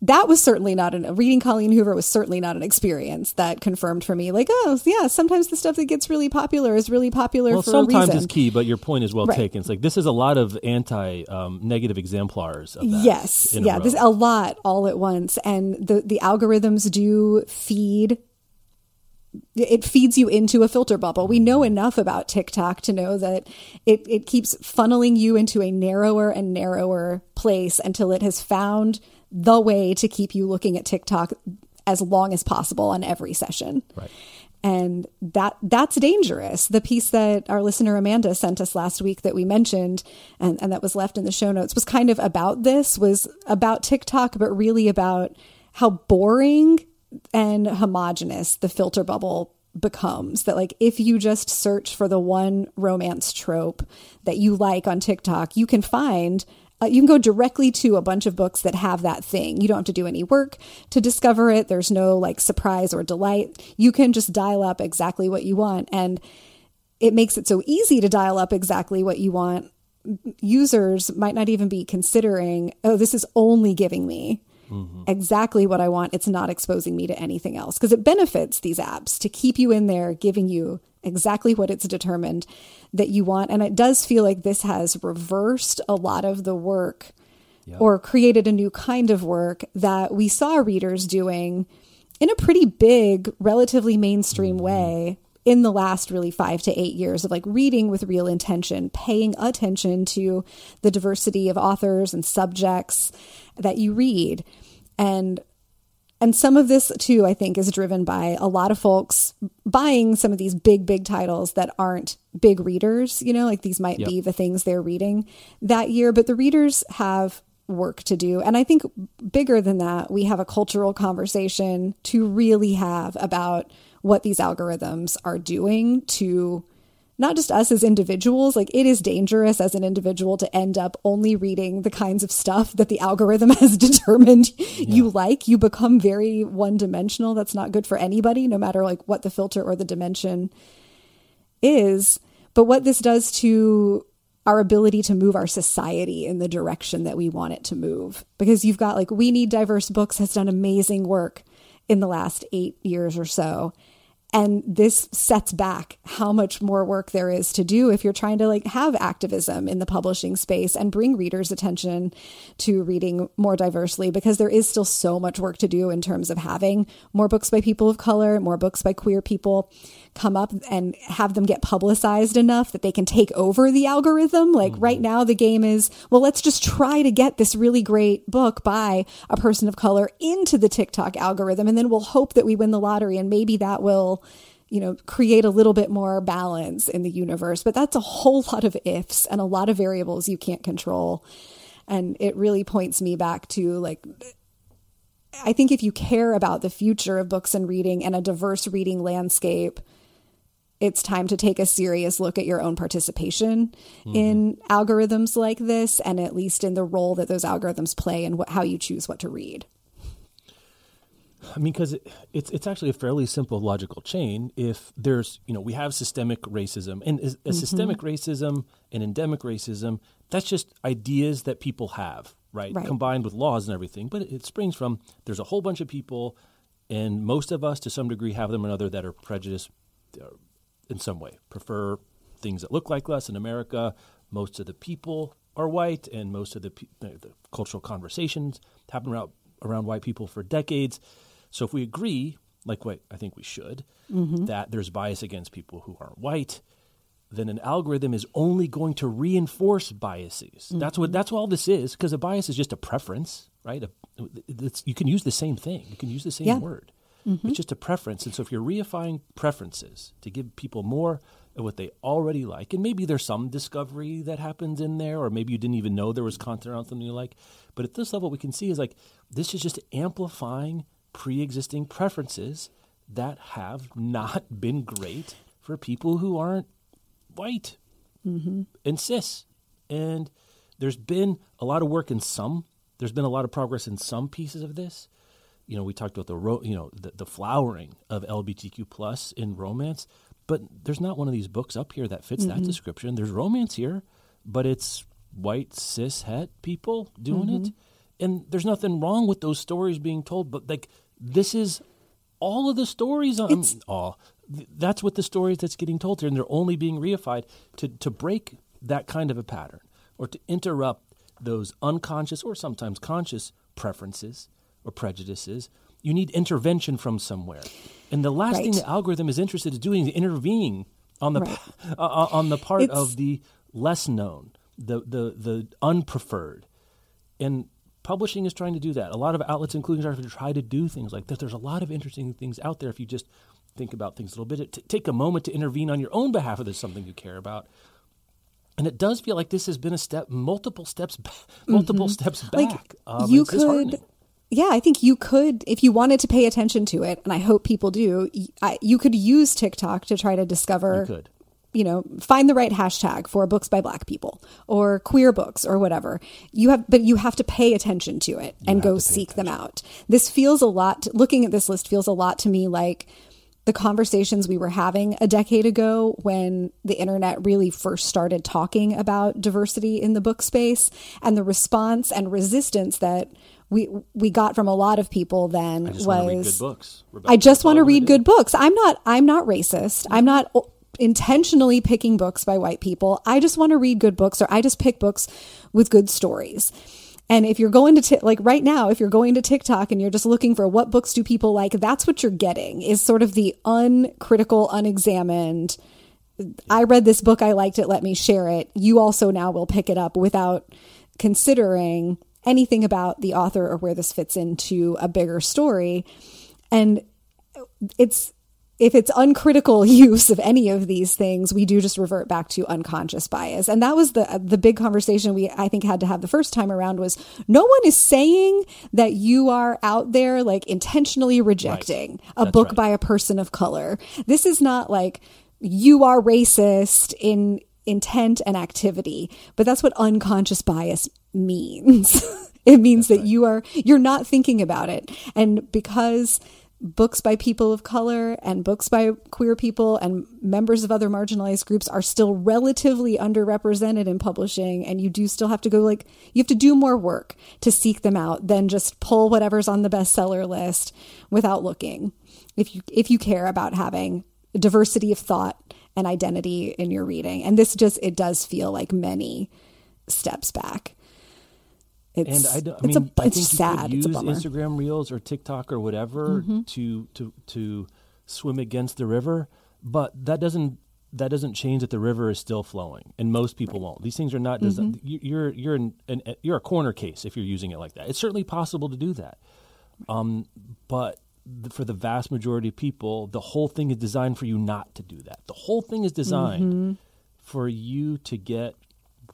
that was certainly not an reading Colleen Hoover was certainly not an experience that confirmed for me like oh yeah sometimes the stuff that gets really popular is really popular Well, for a sometimes it's key, but your point is well Right. taken. It's like this is a lot of anti um, negative exemplars of that. Yes, a yeah, row. there's a lot all at once, and the the algorithms do feed. It feeds you into a filter bubble. We know enough about TikTok to know that it, it keeps funneling you into a narrower and narrower place until it has found the way to keep you looking at TikTok as long as possible on every session. Right. And that that's dangerous. The piece that our listener Amanda sent us last week that we mentioned and, and that was left in the show notes was kind of about this, was about TikTok, but really about how boring and homogenous the filter bubble becomes. That like if you just search for the one romance trope that you like on TikTok, you can find uh, you can go directly to a bunch of books that have that thing. You don't have to do any work to discover it. There's no like surprise or delight. You can just dial up exactly what you want. And it makes it so easy to dial up exactly what you want. Users might not even be considering, oh, this is only giving me mm-hmm. exactly what I want. It's not exposing me to anything else because it benefits these apps to keep you in there, giving you exactly what it's determined that you want. And it does feel like this has reversed a lot of the work yep. or created a new kind of work that we saw readers doing in a pretty big, relatively mainstream mm-hmm. way in the last really five to eight years of like reading with real intention, paying attention to the diversity of authors and subjects that you read. And and some of this too, I think, is driven by a lot of folks buying some of these big, big titles that aren't big readers, you know, like these might yep. be the things they're reading that year, but the readers have work to do. And I think bigger than that, we have a cultural conversation to really have about what these algorithms are doing to not just us as individuals, like it is dangerous as an individual to end up only reading the kinds of stuff that the algorithm [LAUGHS] has determined yeah. you like. You become very one dimensional. That's not good for anybody, no matter like what the filter or the dimension is. But what this does to our ability to move our society in the direction that we want it to move. Because you've got like, We Need Diverse Books has done amazing work in the last eight years or so and this sets back how much more work there is to do if you're trying to like have activism in the publishing space and bring readers attention to reading more diversely because there is still so much work to do in terms of having more books by people of color more books by queer people come up and have them get publicized enough that they can take over the algorithm like mm-hmm. right now the game is well let's just try to get this really great book by a person of color into the TikTok algorithm and then we'll hope that we win the lottery and maybe that will you know, create a little bit more balance in the universe. But that's a whole lot of ifs and a lot of variables you can't control. And it really points me back to like, I think if you care about the future of books and reading and a diverse reading landscape, it's time to take a serious look at your own participation mm-hmm. in algorithms like this and at least in the role that those algorithms play and what, how you choose what to read. I mean, because it, it's it's actually a fairly simple logical chain. If there's, you know, we have systemic racism, and a mm-hmm. systemic racism and endemic racism, that's just ideas that people have, right? right? Combined with laws and everything. But it, it, springs from there's a whole bunch of people, and most of us, to some degree, have them or another that are prejudiced uh, in some way, prefer things that look like us in America. Most of the people are white, and most of the, the cultural conversations happen around around white people for decades. So if we agree, like what I think we should, mm-hmm. that there's bias against people who aren't white, then an algorithm is only going to reinforce biases. Mm-hmm. That's what that's what all this is because a bias is just a preference, right? A, you can use the same thing. You can use the same yeah. word. Mm-hmm. It's just a preference. And so if you're reifying preferences to give people more of what they already like, and maybe there's some discovery that happens in there, or maybe you didn't even know there was content around something you like. But at this level, what we can see is like this is just amplifying pre existing preferences that have not [LAUGHS] been great for people who aren't white mm-hmm. and cis. And there's been a lot of work in some, there's been a lot of progress in some pieces of this. You know, we talked about the ro- you know the, the flowering of LGBTQ plus in romance, but there's not one of these books up here that fits mm-hmm. that description. There's romance here, but it's white cis het people doing mm-hmm. it, and there's nothing wrong with those stories being told. But like this is all of the stories on it's, all. That's what the stories that's getting told here, and they're only being reified to to break that kind of a pattern or to interrupt those unconscious or sometimes conscious preferences or prejudices. You need intervention from somewhere, and the last right. thing the algorithm is interested in doing is intervening on the right. [LAUGHS] uh, on the part it's, of the less known, the the the unpreferred, and publishing is trying to do that. A lot of outlets, including ours, try to do things like that. There's a lot of interesting things out there if you just think about things a little bit. T- take a moment to intervene on your own behalf if there's something you care about. And it does feel like this has been a step, multiple steps, [LAUGHS] multiple mm-hmm. steps back. Like um, you could, yeah, I think you could, if you wanted to pay attention to it, and I hope people do, you could use TikTok to try to discover you know, find the right hashtag for books by black people or queer books or whatever. You have, but you have to pay attention to it and go seek attention. them out. This feels a lot, looking at this list feels a lot to me like the conversations we were having a decade ago when the internet really first started talking about diversity in the book space and the response and resistance that we we got from a lot of people then I just want to read was good books. Rebecca. I just want to read good books. I'm not I'm not racist. I'm not intentionally picking books by white people. I just want to read good books or I just pick books with good stories. And if you're going to t- like right now, if you're going to TikTok and you're just looking for what books do people like, that's what you're getting is sort of the uncritical, unexamined. I read this book, I liked it, let me share it. You also now will pick it up without considering anything about the author or where this fits into a bigger story. And it's if it's uncritical [LAUGHS] use of any of these things, we do just revert back to unconscious bias. And that was the the big conversation we I think had to have the first time around was no one is saying that you are out there like intentionally rejecting a That's book right. by a person of color. This is not like you are racist in intent and activity, but that's what unconscious bias means. [LAUGHS] it means that you are you're not thinking about it. And because books by people of color and books by queer people and members of other marginalized groups are still relatively underrepresented in publishing and you do still have to go like you have to do more work to seek them out than just pull whatever's on the bestseller list without looking if you if you care about having diversity of thought and identity in your reading and this just it does feel like many steps back it's, And I, don't, I it's mean, a, I it's sad. you It's could a use bummer. Instagram Reels or TikTok or whatever Mm-hmm. to to to swim against the river, but that doesn't that doesn't change that the river is still flowing, and most people won't. These things are not. Mm-hmm. you- You're you're an, an, you're a corner case if you're using it like that. It's certainly possible to do that, um, but for the vast majority of people, the whole thing is designed for you not to do that. The whole thing is designed Mm-hmm. for you to get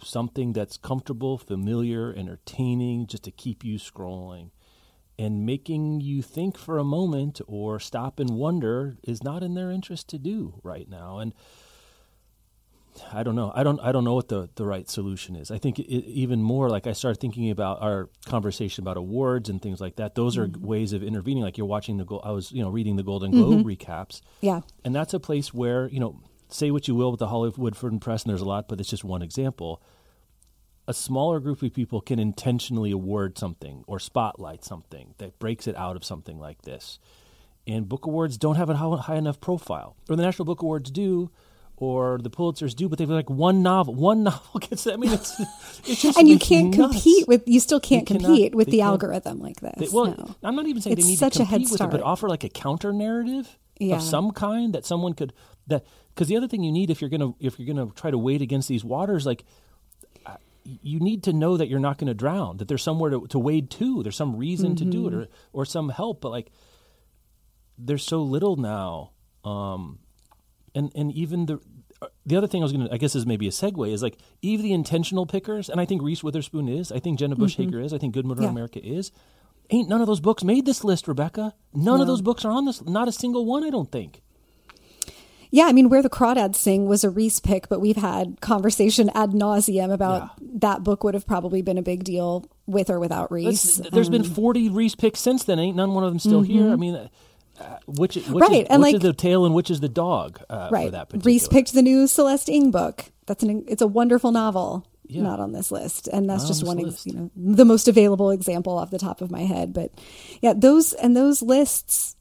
something that's comfortable, familiar, entertaining, just to keep you scrolling. And making you think for a moment or stop and wonder is not in their interest to do right now. And I don't know. I don't. I don't know what the, the right solution is. I think it, even more like I started thinking about our conversation about awards and things like that. Those are mm-hmm. ways of intervening. Like you're watching the. I was you know reading the Golden Globe mm-hmm. recaps. Yeah. And that's a place where, you know, say what you will with the Hollywood Foreign Press, and there's a lot, but it's just one example. A smaller group of people can intentionally award something or spotlight something that breaks it out of something like this. And book awards don't have a high enough profile, or the National Book Awards do, or the Pulitzers do, but they've like one novel. One [LAUGHS] novel gets. I mean, it's, it's just [LAUGHS] and you can't nuts. compete with you still can't They cannot- compete with the algorithm like this. They- well, no. I'm not even saying It's they need such to a head compete with it, but offer like a counter narrative Yeah. of some kind that someone could that because the other thing you need if you're gonna if you're gonna try to wade against these waters, like uh, you need to know that you're not going to drown, that there's somewhere to, to wade to, there's some reason to do it, Mm-hmm. or or some help, but like there's so little now, um, and and even the. uh, The other thing I was going to, I guess, is maybe a segue is like even the intentional pickers, and I think Reese Witherspoon is, I think Jenna Bush Hager is, I think Good Mm-hmm. Yeah. America is. Ain't none of those books made this list, Rebecca. None of those books are on this. Not a single one, I don't think. Yeah, I mean, where the crawdads sing was a Reese pick, but we've had conversation ad nauseum about that book would have probably been a big deal with or without Reese. There's been 40 Reese picks since then. Ain't none one of them still here. I mean, uh, which, which, Mm-hmm. Right, is, and which like- is the tail and which is the dog uh, for right. that particular. Reese picked the new Celeste Ng book. That's an it's a wonderful novel. Yeah. Not on this list, and that's Not just this one, ex- you know, the most available example off the top of my head. But yeah, those and those lists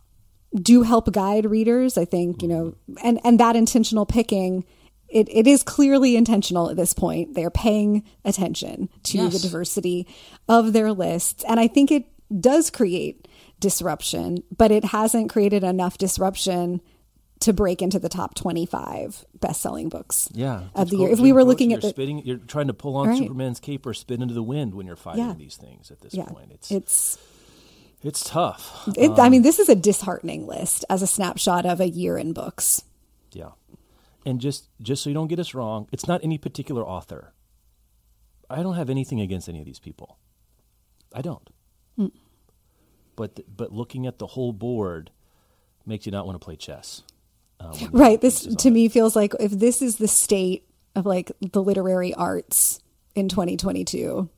do help guide readers. I think you know, and and that intentional picking. It, it is clearly intentional at this point. They're paying attention to the diversity of their lists. And I think it does create disruption, but it hasn't created enough disruption to break into the top 25 best-selling books Yeah, of the year. If we were looking at the spitting, you're trying to pull on Right. Superman's cape or spit into the wind when you're fighting Yeah. these things at this yeah, point. It's it's, it's tough. it, I um, mean this is a disheartening list as a snapshot of a year in books. Yeah. And just just so you don't get us wrong, it's not any particular author. I don't have anything against any of these people. I don't. Mm. But th- but looking at the whole board makes you not want to play chess. uh, Right. This to on it. me feels like if this is the state of like the literary arts in 2022,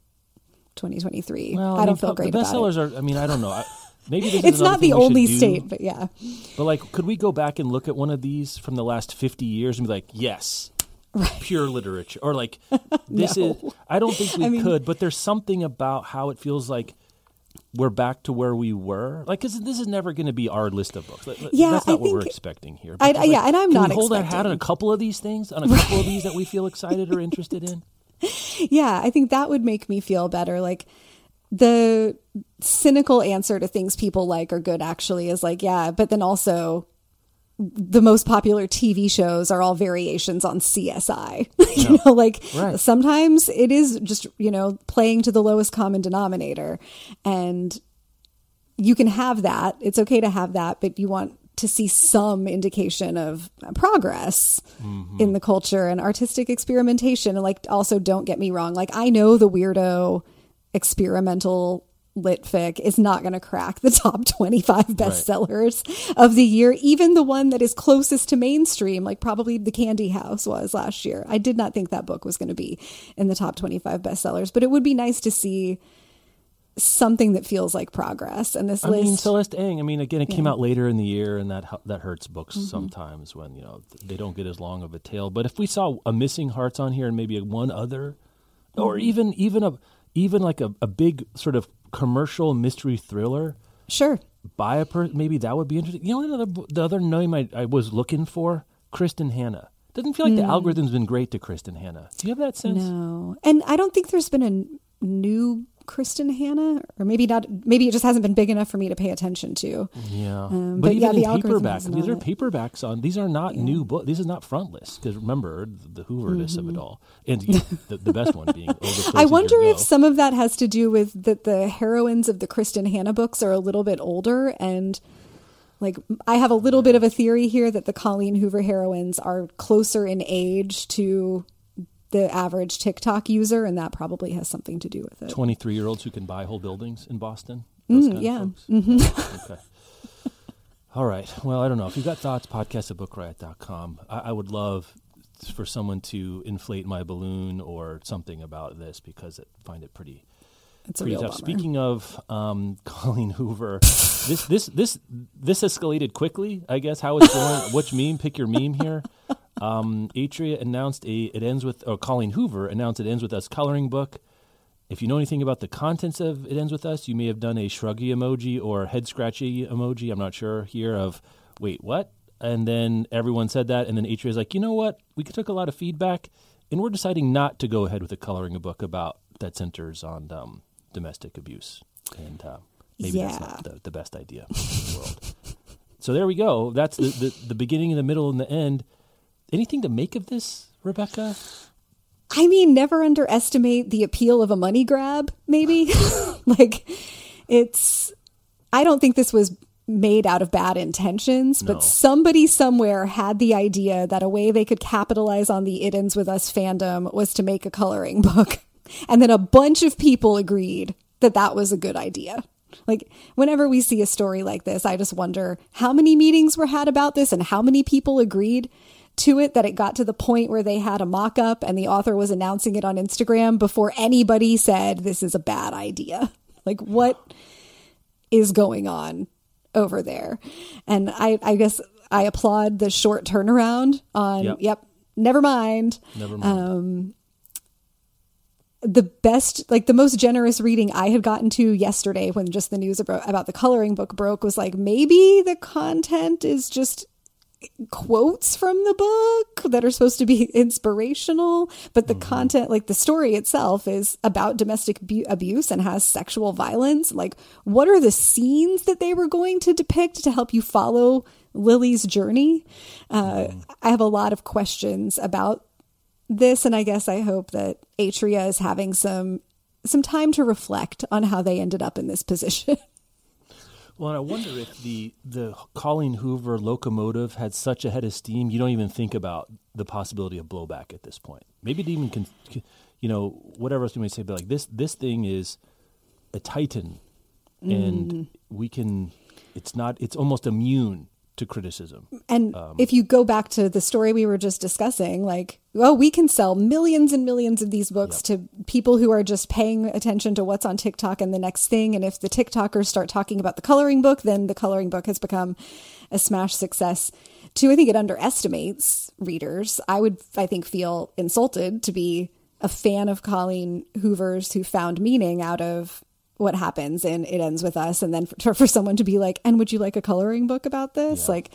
2023, Well, I don't mean, feel great The about it. bestsellers are. I mean, I don't know. I, maybe this [LAUGHS] It's not the only do, state, but yeah. But like, could we go back and look at one of these from the last fifty years and be like, yes, pure literature, or like [LAUGHS] this No. is? I don't think [LAUGHS] we I mean- could. But there's something about how it feels like we're back to where we were? Like, cause this is never going to be our list of books. Yeah, that's not I what we're expecting here. I- Because, yeah, and I'm can not hold our hat on a couple of these things, on a [LAUGHS] couple of these that we feel excited or interested in. [LAUGHS] Yeah, I think that would make me feel better. Like the cynical answer to things people like or good actually is like, yeah, but then also the most popular TV shows are all variations on CSI. [LAUGHS] you know, like Right. sometimes it is just, you know, playing to the lowest common denominator. And you can have that. It's okay to have that, but you want to see some indication of progress mm-hmm. in the culture and artistic experimentation. And like, also, don't get me wrong. Like, I know the weirdo experimental lit fic is not going to crack the top [LAUGHS] 25 bestsellers of the year, even the one that is closest to mainstream, like probably The Candy House was last year. I did not think that book was going to be in the top 25 bestsellers, but it would be nice to see something that feels like progress. And this list. I list, mean, Celeste Ng. I mean, again, it came out later in the year, and that that hurts books Mm-hmm. sometimes when you know they don't get as long of a tail. But if we saw a missing hearts on here and maybe one other, or Mm-hmm. even even a even like a, a big sort of commercial mystery thriller sure. by a person, maybe that would be interesting. You know, another the other name I, I was looking for, Kristin Hannah. Doesn't feel like the algorithm's been great to Kristin Hannah. Do you have that sense? Mm. No. And I don't think there's been a n- new Kristin Hannah, or maybe not. Maybe it just hasn't been big enough for me to pay attention to. Yeah, Um, but, but even yeah, in the paperback, these are paperbacks on. These are not new books. This is not frontlist because remember the Hooverness of it all, and [LAUGHS] the, the best one being. The Mm-hmm. I wonder if some of that has to do with that the heroines of the Kristin Hannah books are a little bit older and like I have a little bit of a theory here that the Colleen Hoover heroines are closer in age to the average TikTok user and that probably has something to do with it. twenty-three-year-olds who can buy whole buildings in Boston. Those kind of Mm, yeah. okay. [LAUGHS] All right. Well, I don't know. If you've got thoughts, podcast at bookriot.com. I, I would love for someone to inflate my balloon or something about this because I find it pretty It's a pretty real tough. bummer. Speaking of um, [LAUGHS] Colleen Hoover, this this this this escalated quickly. I guess how it's going. Which meme? Pick your meme here. Um, Atria announced a it ends with or Colleen Hoover announced it ends with us coloring book. If you know anything about the contents of it ends with us, you may have done a shruggy emoji or head scratchy emoji. I'm not sure here of wait what. And then everyone said that, and then Atria is like, you know what? We took a lot of feedback, and we're deciding not to go ahead with a coloring a book about that centers on um, domestic abuse, and uh, maybe that's not the, the best idea in the world. So there we go. That's the, the the beginning, the middle, and the end. Anything to make of this, Rebecca? I mean, never underestimate the appeal of a money grab, maybe. [LAUGHS] like, it's, I don't think this was made out of bad intentions, No. but somebody somewhere had the idea that a way they could capitalize on the It Ends With Us fandom was to make a coloring book. [LAUGHS] And then a bunch of people agreed that that was a good idea. Like, whenever we see a story like this, I just wonder how many meetings were had about this and how many people agreed to it that it got to the point where they had a mock up and the author was announcing it on Instagram before anybody said this is a bad idea. [LAUGHS] Like, what is going on over there? And I, I guess I applaud the short turnaround on, Yep. yep, never mind. Never mind. Um, the best, like the most generous reading I had gotten to yesterday when just the news about, about the coloring book broke was like, maybe the content is just quotes from the book that are supposed to be [LAUGHS] inspirational, but the content, like the story itself, is about domestic abu- abuse and has sexual violence. Like, what are the scenes that they were going to depict to help you follow Lily's journey? Uh, I have a lot of questions about this, and I guess I hope that Atria is having some some time to reflect on how they ended up in this position. [LAUGHS] Well, and I wonder if the the Colleen Hoover locomotive had such a head of steam, you don't even think about the possibility of blowback at this point. Maybe it even, con- you know, whatever else you may say, but like this this thing is a titan, and mm. we can. It's not. It's almost immune to criticism. And um, if you go back to the story we were just discussing, like, oh, we can sell millions and millions of these books to people who are just paying attention to what's on TikTok and the next thing. And if the TikTokers start talking about the coloring book, then the coloring book has become a smash success. Two, I think it underestimates readers. I would, I think, feel insulted to be a fan of Colleen Hoover's who found meaning out of what happens and it ends with us. And then for, for someone to be like and would you like a coloring book about this? Yeah. like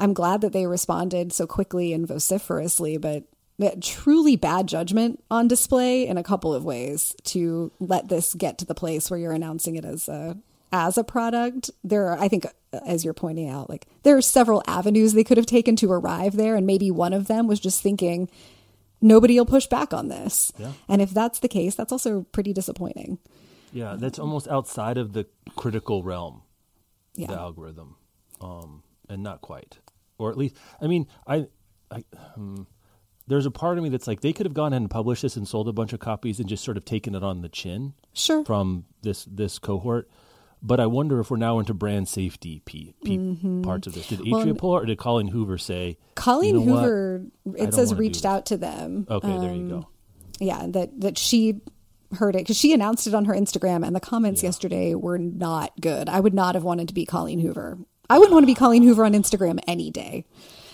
i'm glad that they responded so quickly and vociferously but truly bad judgment on display in a couple of ways to let this get to the place where you're announcing it as a as a product. There are i think as you're pointing out like there are several avenues they could have taken to arrive there and maybe one of them was just thinking nobody will push back on this. Yeah. and if that's the case that's also pretty disappointing Yeah, that's almost outside of the critical realm, yeah the algorithm, um, and not quite, or at least, I mean, I, I, um, there's a part of me that's like they could have gone ahead and published this and sold a bunch of copies and just sort of taken it on the chin sure from this this cohort. But I wonder if we're now into brand safety p- p- parts of this. Did Atria Mm-hmm. Well, pull or did Colleen Hoover say? Colleen "You know? Hoover, I it says reached out to them. Okay, there you Um, go. Yeah, that that she heard it because she announced it on her Instagram, and the comments yesterday were not good. I would not have wanted to be Colleen Hoover. I wouldn't want to be Colleen Hoover on Instagram any day.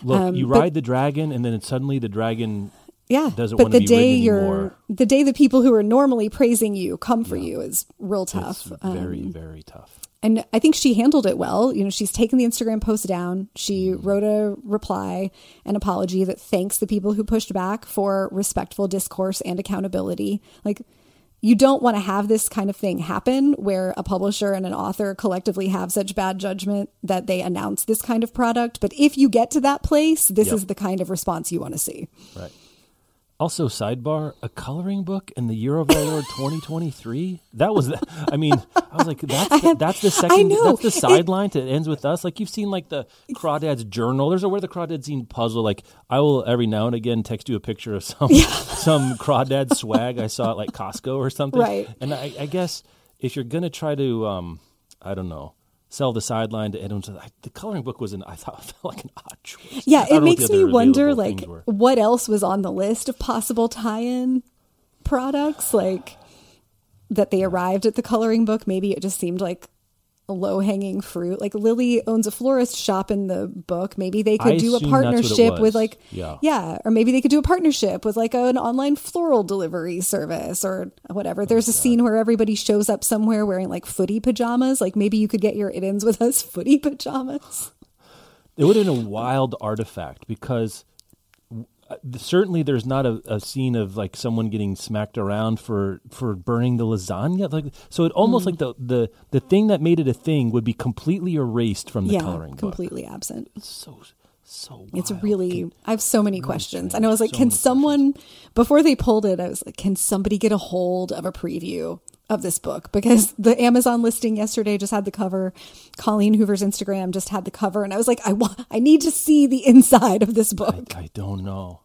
Look, you um, but- ride the dragon, and then suddenly the dragon Yeah, Doesn't but the be day you're the day the people who are normally praising you come for you is real tough. It's Um, very, very tough. and I think she handled it well. You know, she's taken the Instagram post down. She wrote a reply, an apology that thanks the people who pushed back for respectful discourse and accountability. Like, you don't want to have this kind of thing happen where a publisher and an author collectively have such bad judgment that they announce this kind of product. But if you get to that place, this Yep. is the kind of response you want to see. Right. Also, sidebar: a coloring book in the year of our Lord 2023. That was, the, I mean, I was like, that's the, that's the [LAUGHS] second, that's the sideline to ends with us. Like you've seen, like the Crawdads Journal. There's a where the Crawdads Sing puzzle. Like I will every now and again text you a picture of some [LAUGHS] some Crawdad swag I saw at like Costco or something. Right. And I, I guess if you're gonna try to, um, I don't know. Sell the sideline to Edwin. The coloring book was an I thought [LAUGHS] felt like an odd choice. Yeah, it makes me wonder like what else was on the list of possible tie-in products like that they arrived at the coloring book maybe it just seemed like a low-hanging fruit. Like lily owns a florist shop in the book. Maybe they could I do a assume that's what it partnership with like Yeah. yeah, or maybe they could do a partnership with like an online floral delivery service or whatever. There's a scene where everybody shows up somewhere wearing like footy pajamas. Like maybe you could get your it ins with us [LAUGHS] footy pajamas. It would have been a wild artifact because Uh, certainly there's not a, a scene of like someone getting smacked around for for burning the lasagna. Like so, it almost hmm. like the, the the thing that made it a thing would be completely erased from the yeah coloring book. completely absent It's so so. It's wild. really, I have so many questions. And I was like, So can someone, before they pulled it, I was like, can somebody get a hold of a preview of this book? Because [LAUGHS] the Amazon listing yesterday just had the cover. Colleen Hoover's Instagram just had the cover. And I was like, I want, I need to see the inside of this book. I don't know.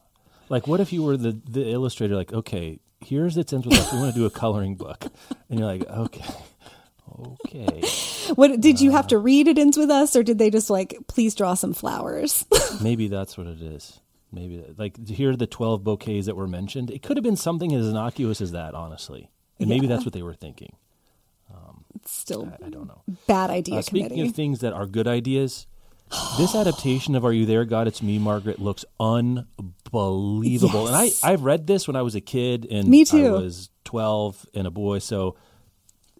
Like, what if you were the the illustrator? Like, okay, here's its ends with us. We want to do a coloring book, and you're like, okay, okay. What did you have to uh. read it ends with us? Or did they just like, please draw some flowers? [LAUGHS] Maybe that's what it is. Maybe like here are the twelve bouquets that were mentioned. It could have been something as innocuous as that, honestly, and maybe that's what they were thinking. It's still I don't know. bad idea Uh, speaking committee. of things that are good ideas, this adaptation of "Are You There, God? It's Me, Margaret" looks unbelievable. Yes. And I I've read this when I was a kid, and Me too. I was twelve and a boy, so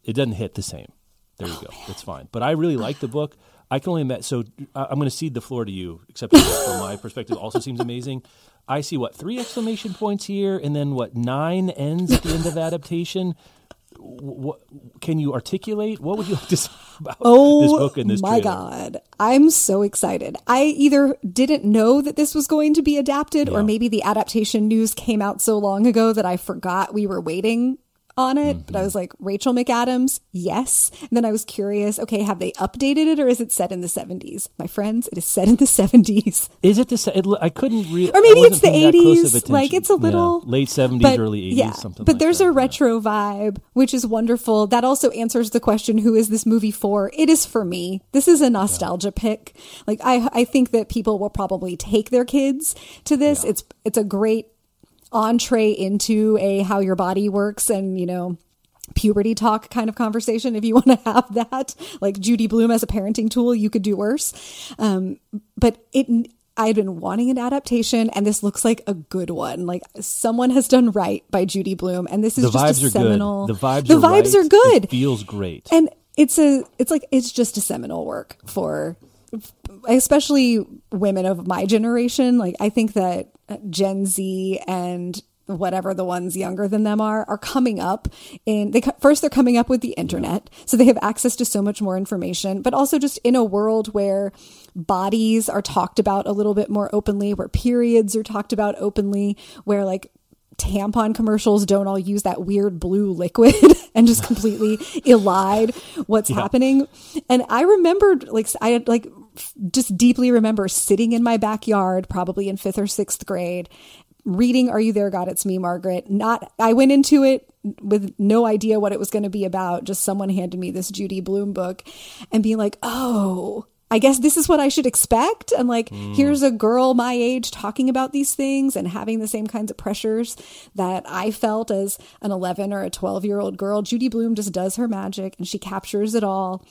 it doesn't hit the same. There you go. It's fine. But I really like the book. I can only imagine. So I- I'm going to cede the floor to you, except for from my perspective, also seems amazing. I see what three exclamation points here, and then what nine ends at the end of adaptation. What can you articulate? What would you like to say [LAUGHS] about Oh this book and this my trailer? god, I'm so excited. I either didn't know that this was going to be adapted, or maybe the adaptation news came out so long ago that I forgot we were waiting on it. But I Mm-hmm. was like, Rachel McAdams, yes. And then I was curious, okay, have they updated it or is it set in the 70s? My friends, it is set in the 70s. Is it the? se- It, I couldn't read. Or maybe it's the 80s. Like it's a little late seventies, but- early eighties, yeah, something. But like there's that, a yeah. retro vibe, which is wonderful. That also answers the question: Who is this movie for? It is for me. This is a nostalgia pick. Like I, I think that people will probably take their kids to this. It's it's a great entree into a how your body works and you know puberty talk kind of conversation if you [LAUGHS] want to have that like judy blume as a parenting tool you could do worse um, but it I'd been wanting an adaptation, and this looks like a good one. Like someone has done right by Judy blume and this is the just vibes a are seminal. good. The vibes, the are, vibes right. are good. It feels great. and it's a it's like it's just a seminal work for especially women of my generation like i think that gen z and whatever the ones younger than them are are coming up in they first they're coming up with the internet. So they have access to so much more information but also just in a world where bodies are talked about a little bit more openly where periods are talked about openly where like tampon commercials don't all use that weird blue liquid [LAUGHS] and just completely [LAUGHS] elide what's happening. And I remembered, like, I had, like, just deeply remember sitting in my backyard, probably in fifth or sixth grade, reading Are You There, God? It's Me, Margaret. Not, I went into it with no idea what it was going to be about. Just someone handed me this Judy Blume book and being like, oh, I guess this is what I should expect. And like, mm. here's a girl my age talking about these things and having the same kinds of pressures that I felt as an 11 or a 12 year old girl. Judy Blume just does her magic and she captures it all.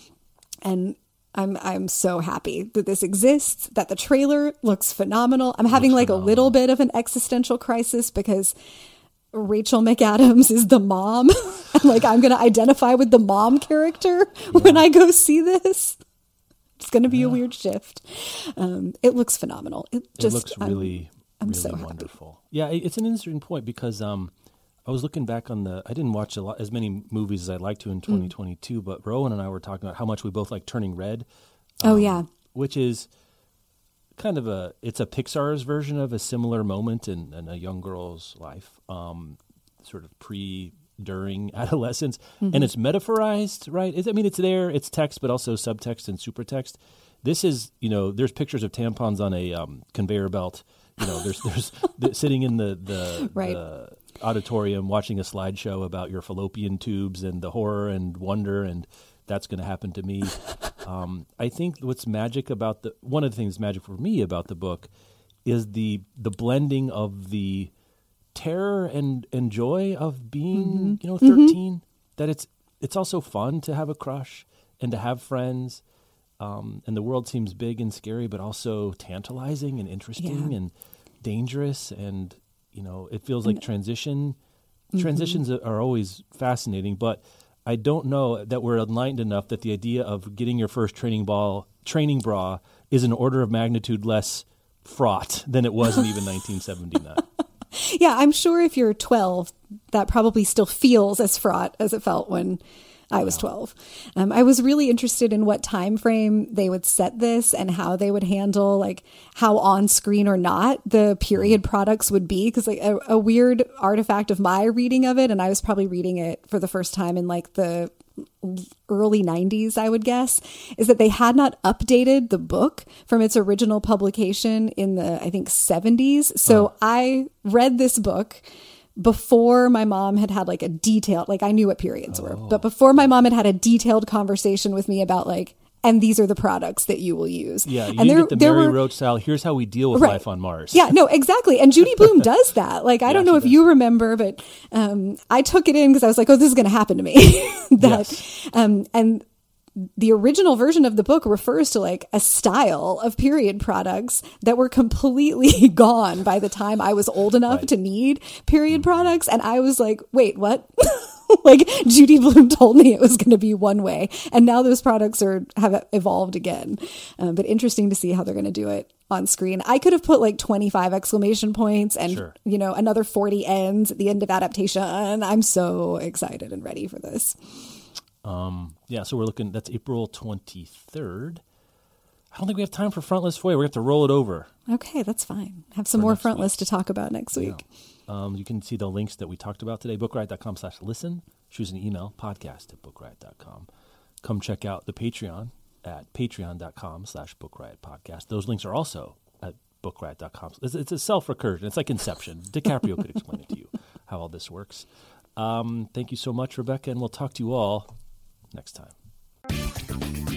And I'm I'm so happy that this exists, that the trailer looks phenomenal. I'm having like a little bit of an existential crisis because Rachel McAdams is the mom. and [LAUGHS] like I'm gonna identify with the mom character when I go see this. It's gonna be a weird shift. Um, it looks phenomenal. It just it looks I'm- really, I'm really so happy. wonderful. Yeah, it's an interesting point because um, I was looking back on the. I didn't watch a lot as many movies as I'd like to in Mm. 2022, but Rowan and I were talking about how much we both like Turning Red, oh yeah. which is kind of a. It's a Pixar's version of a similar moment in, in a young girl's life, um, sort of pre. During [LAUGHS] adolescence, Mm-hmm. and it's metaphorized, right? It's, I mean, it's there, it's text, but also subtext and supertext. This is, you know, there's pictures of tampons on a um, conveyor belt. You know, there's there's [LAUGHS] th- sitting in the the, Right. the auditorium watching a slideshow about your fallopian tubes and the horror and wonder, and that's going to happen to me. [LAUGHS] um, I think what's magic about the one of the things magic for me about the book is the the blending of the terror and, and joy of being mm-hmm. you know 13 mm-hmm. that it's it's also fun to have a crush and to have friends. Um, and the world seems big and scary but also tantalizing and interesting Yeah. and dangerous. And you know it feels like transition mm-hmm. transitions are always fascinating but i don't know that we're enlightened enough that the idea of getting your first training ball training bra is an order of magnitude less fraught than it was in even [LAUGHS] 1979 Yeah, I'm sure if you're 12, that probably still feels as fraught as it felt when I was 12. Um, I was really interested in what time frame they would set this and how they would handle like how on screen or not the period products would be. Because like a, a weird artifact of my reading of it and I was probably reading it for the first time in like the early 90s, I would guess, is that they had not updated the book from its original publication in the, I think, 70s. So I read this book before my mom had had like a detailed, like I knew what periods were, oh. but before my mom had had a detailed conversation with me about like, and these are the products that you will use. Yeah, you and didn't get the Mary Roach style. Here's how we deal with Right. life on Mars. Yeah, no, exactly. And Judy [LAUGHS] Blume does that. Like, I don't know if does. you remember, but um, I took it in because I was like, oh, this is going to happen to me. [LAUGHS] that, Yes. um, and the original version of the book refers to like a style of period products that were completely [LAUGHS] gone by the time I was old enough Right. Mm-hmm. to need period products. And I was like, wait, what? [LAUGHS] like Judy Blume [LAUGHS] told me it was going to be one way, and now those products are have evolved again. Um, but interesting to see how they're going to do it on screen. I could have put like twenty five exclamation points and Sure. you know another forty ends at the end of adaptation. I'm so excited and ready for this. Um, Yeah, so we're looking, that's April 23rd. I don't think we have time for frontlist foyer. We have to roll it over. Okay, that's fine. Have some more frontless week. to talk about next week. Um, you can see the links that we talked about today, bookriot.com slash listen. Choose an email, podcast at bookriot.com. Come check out the Patreon at patreon.com slash bookriot podcast. Those links are also at bookriot.com. It's, it's a self-recursion. It's like Inception. [LAUGHS] DiCaprio could explain it to you, how all this works. Um, thank you so much, Rebecca, and we'll talk to you all next time.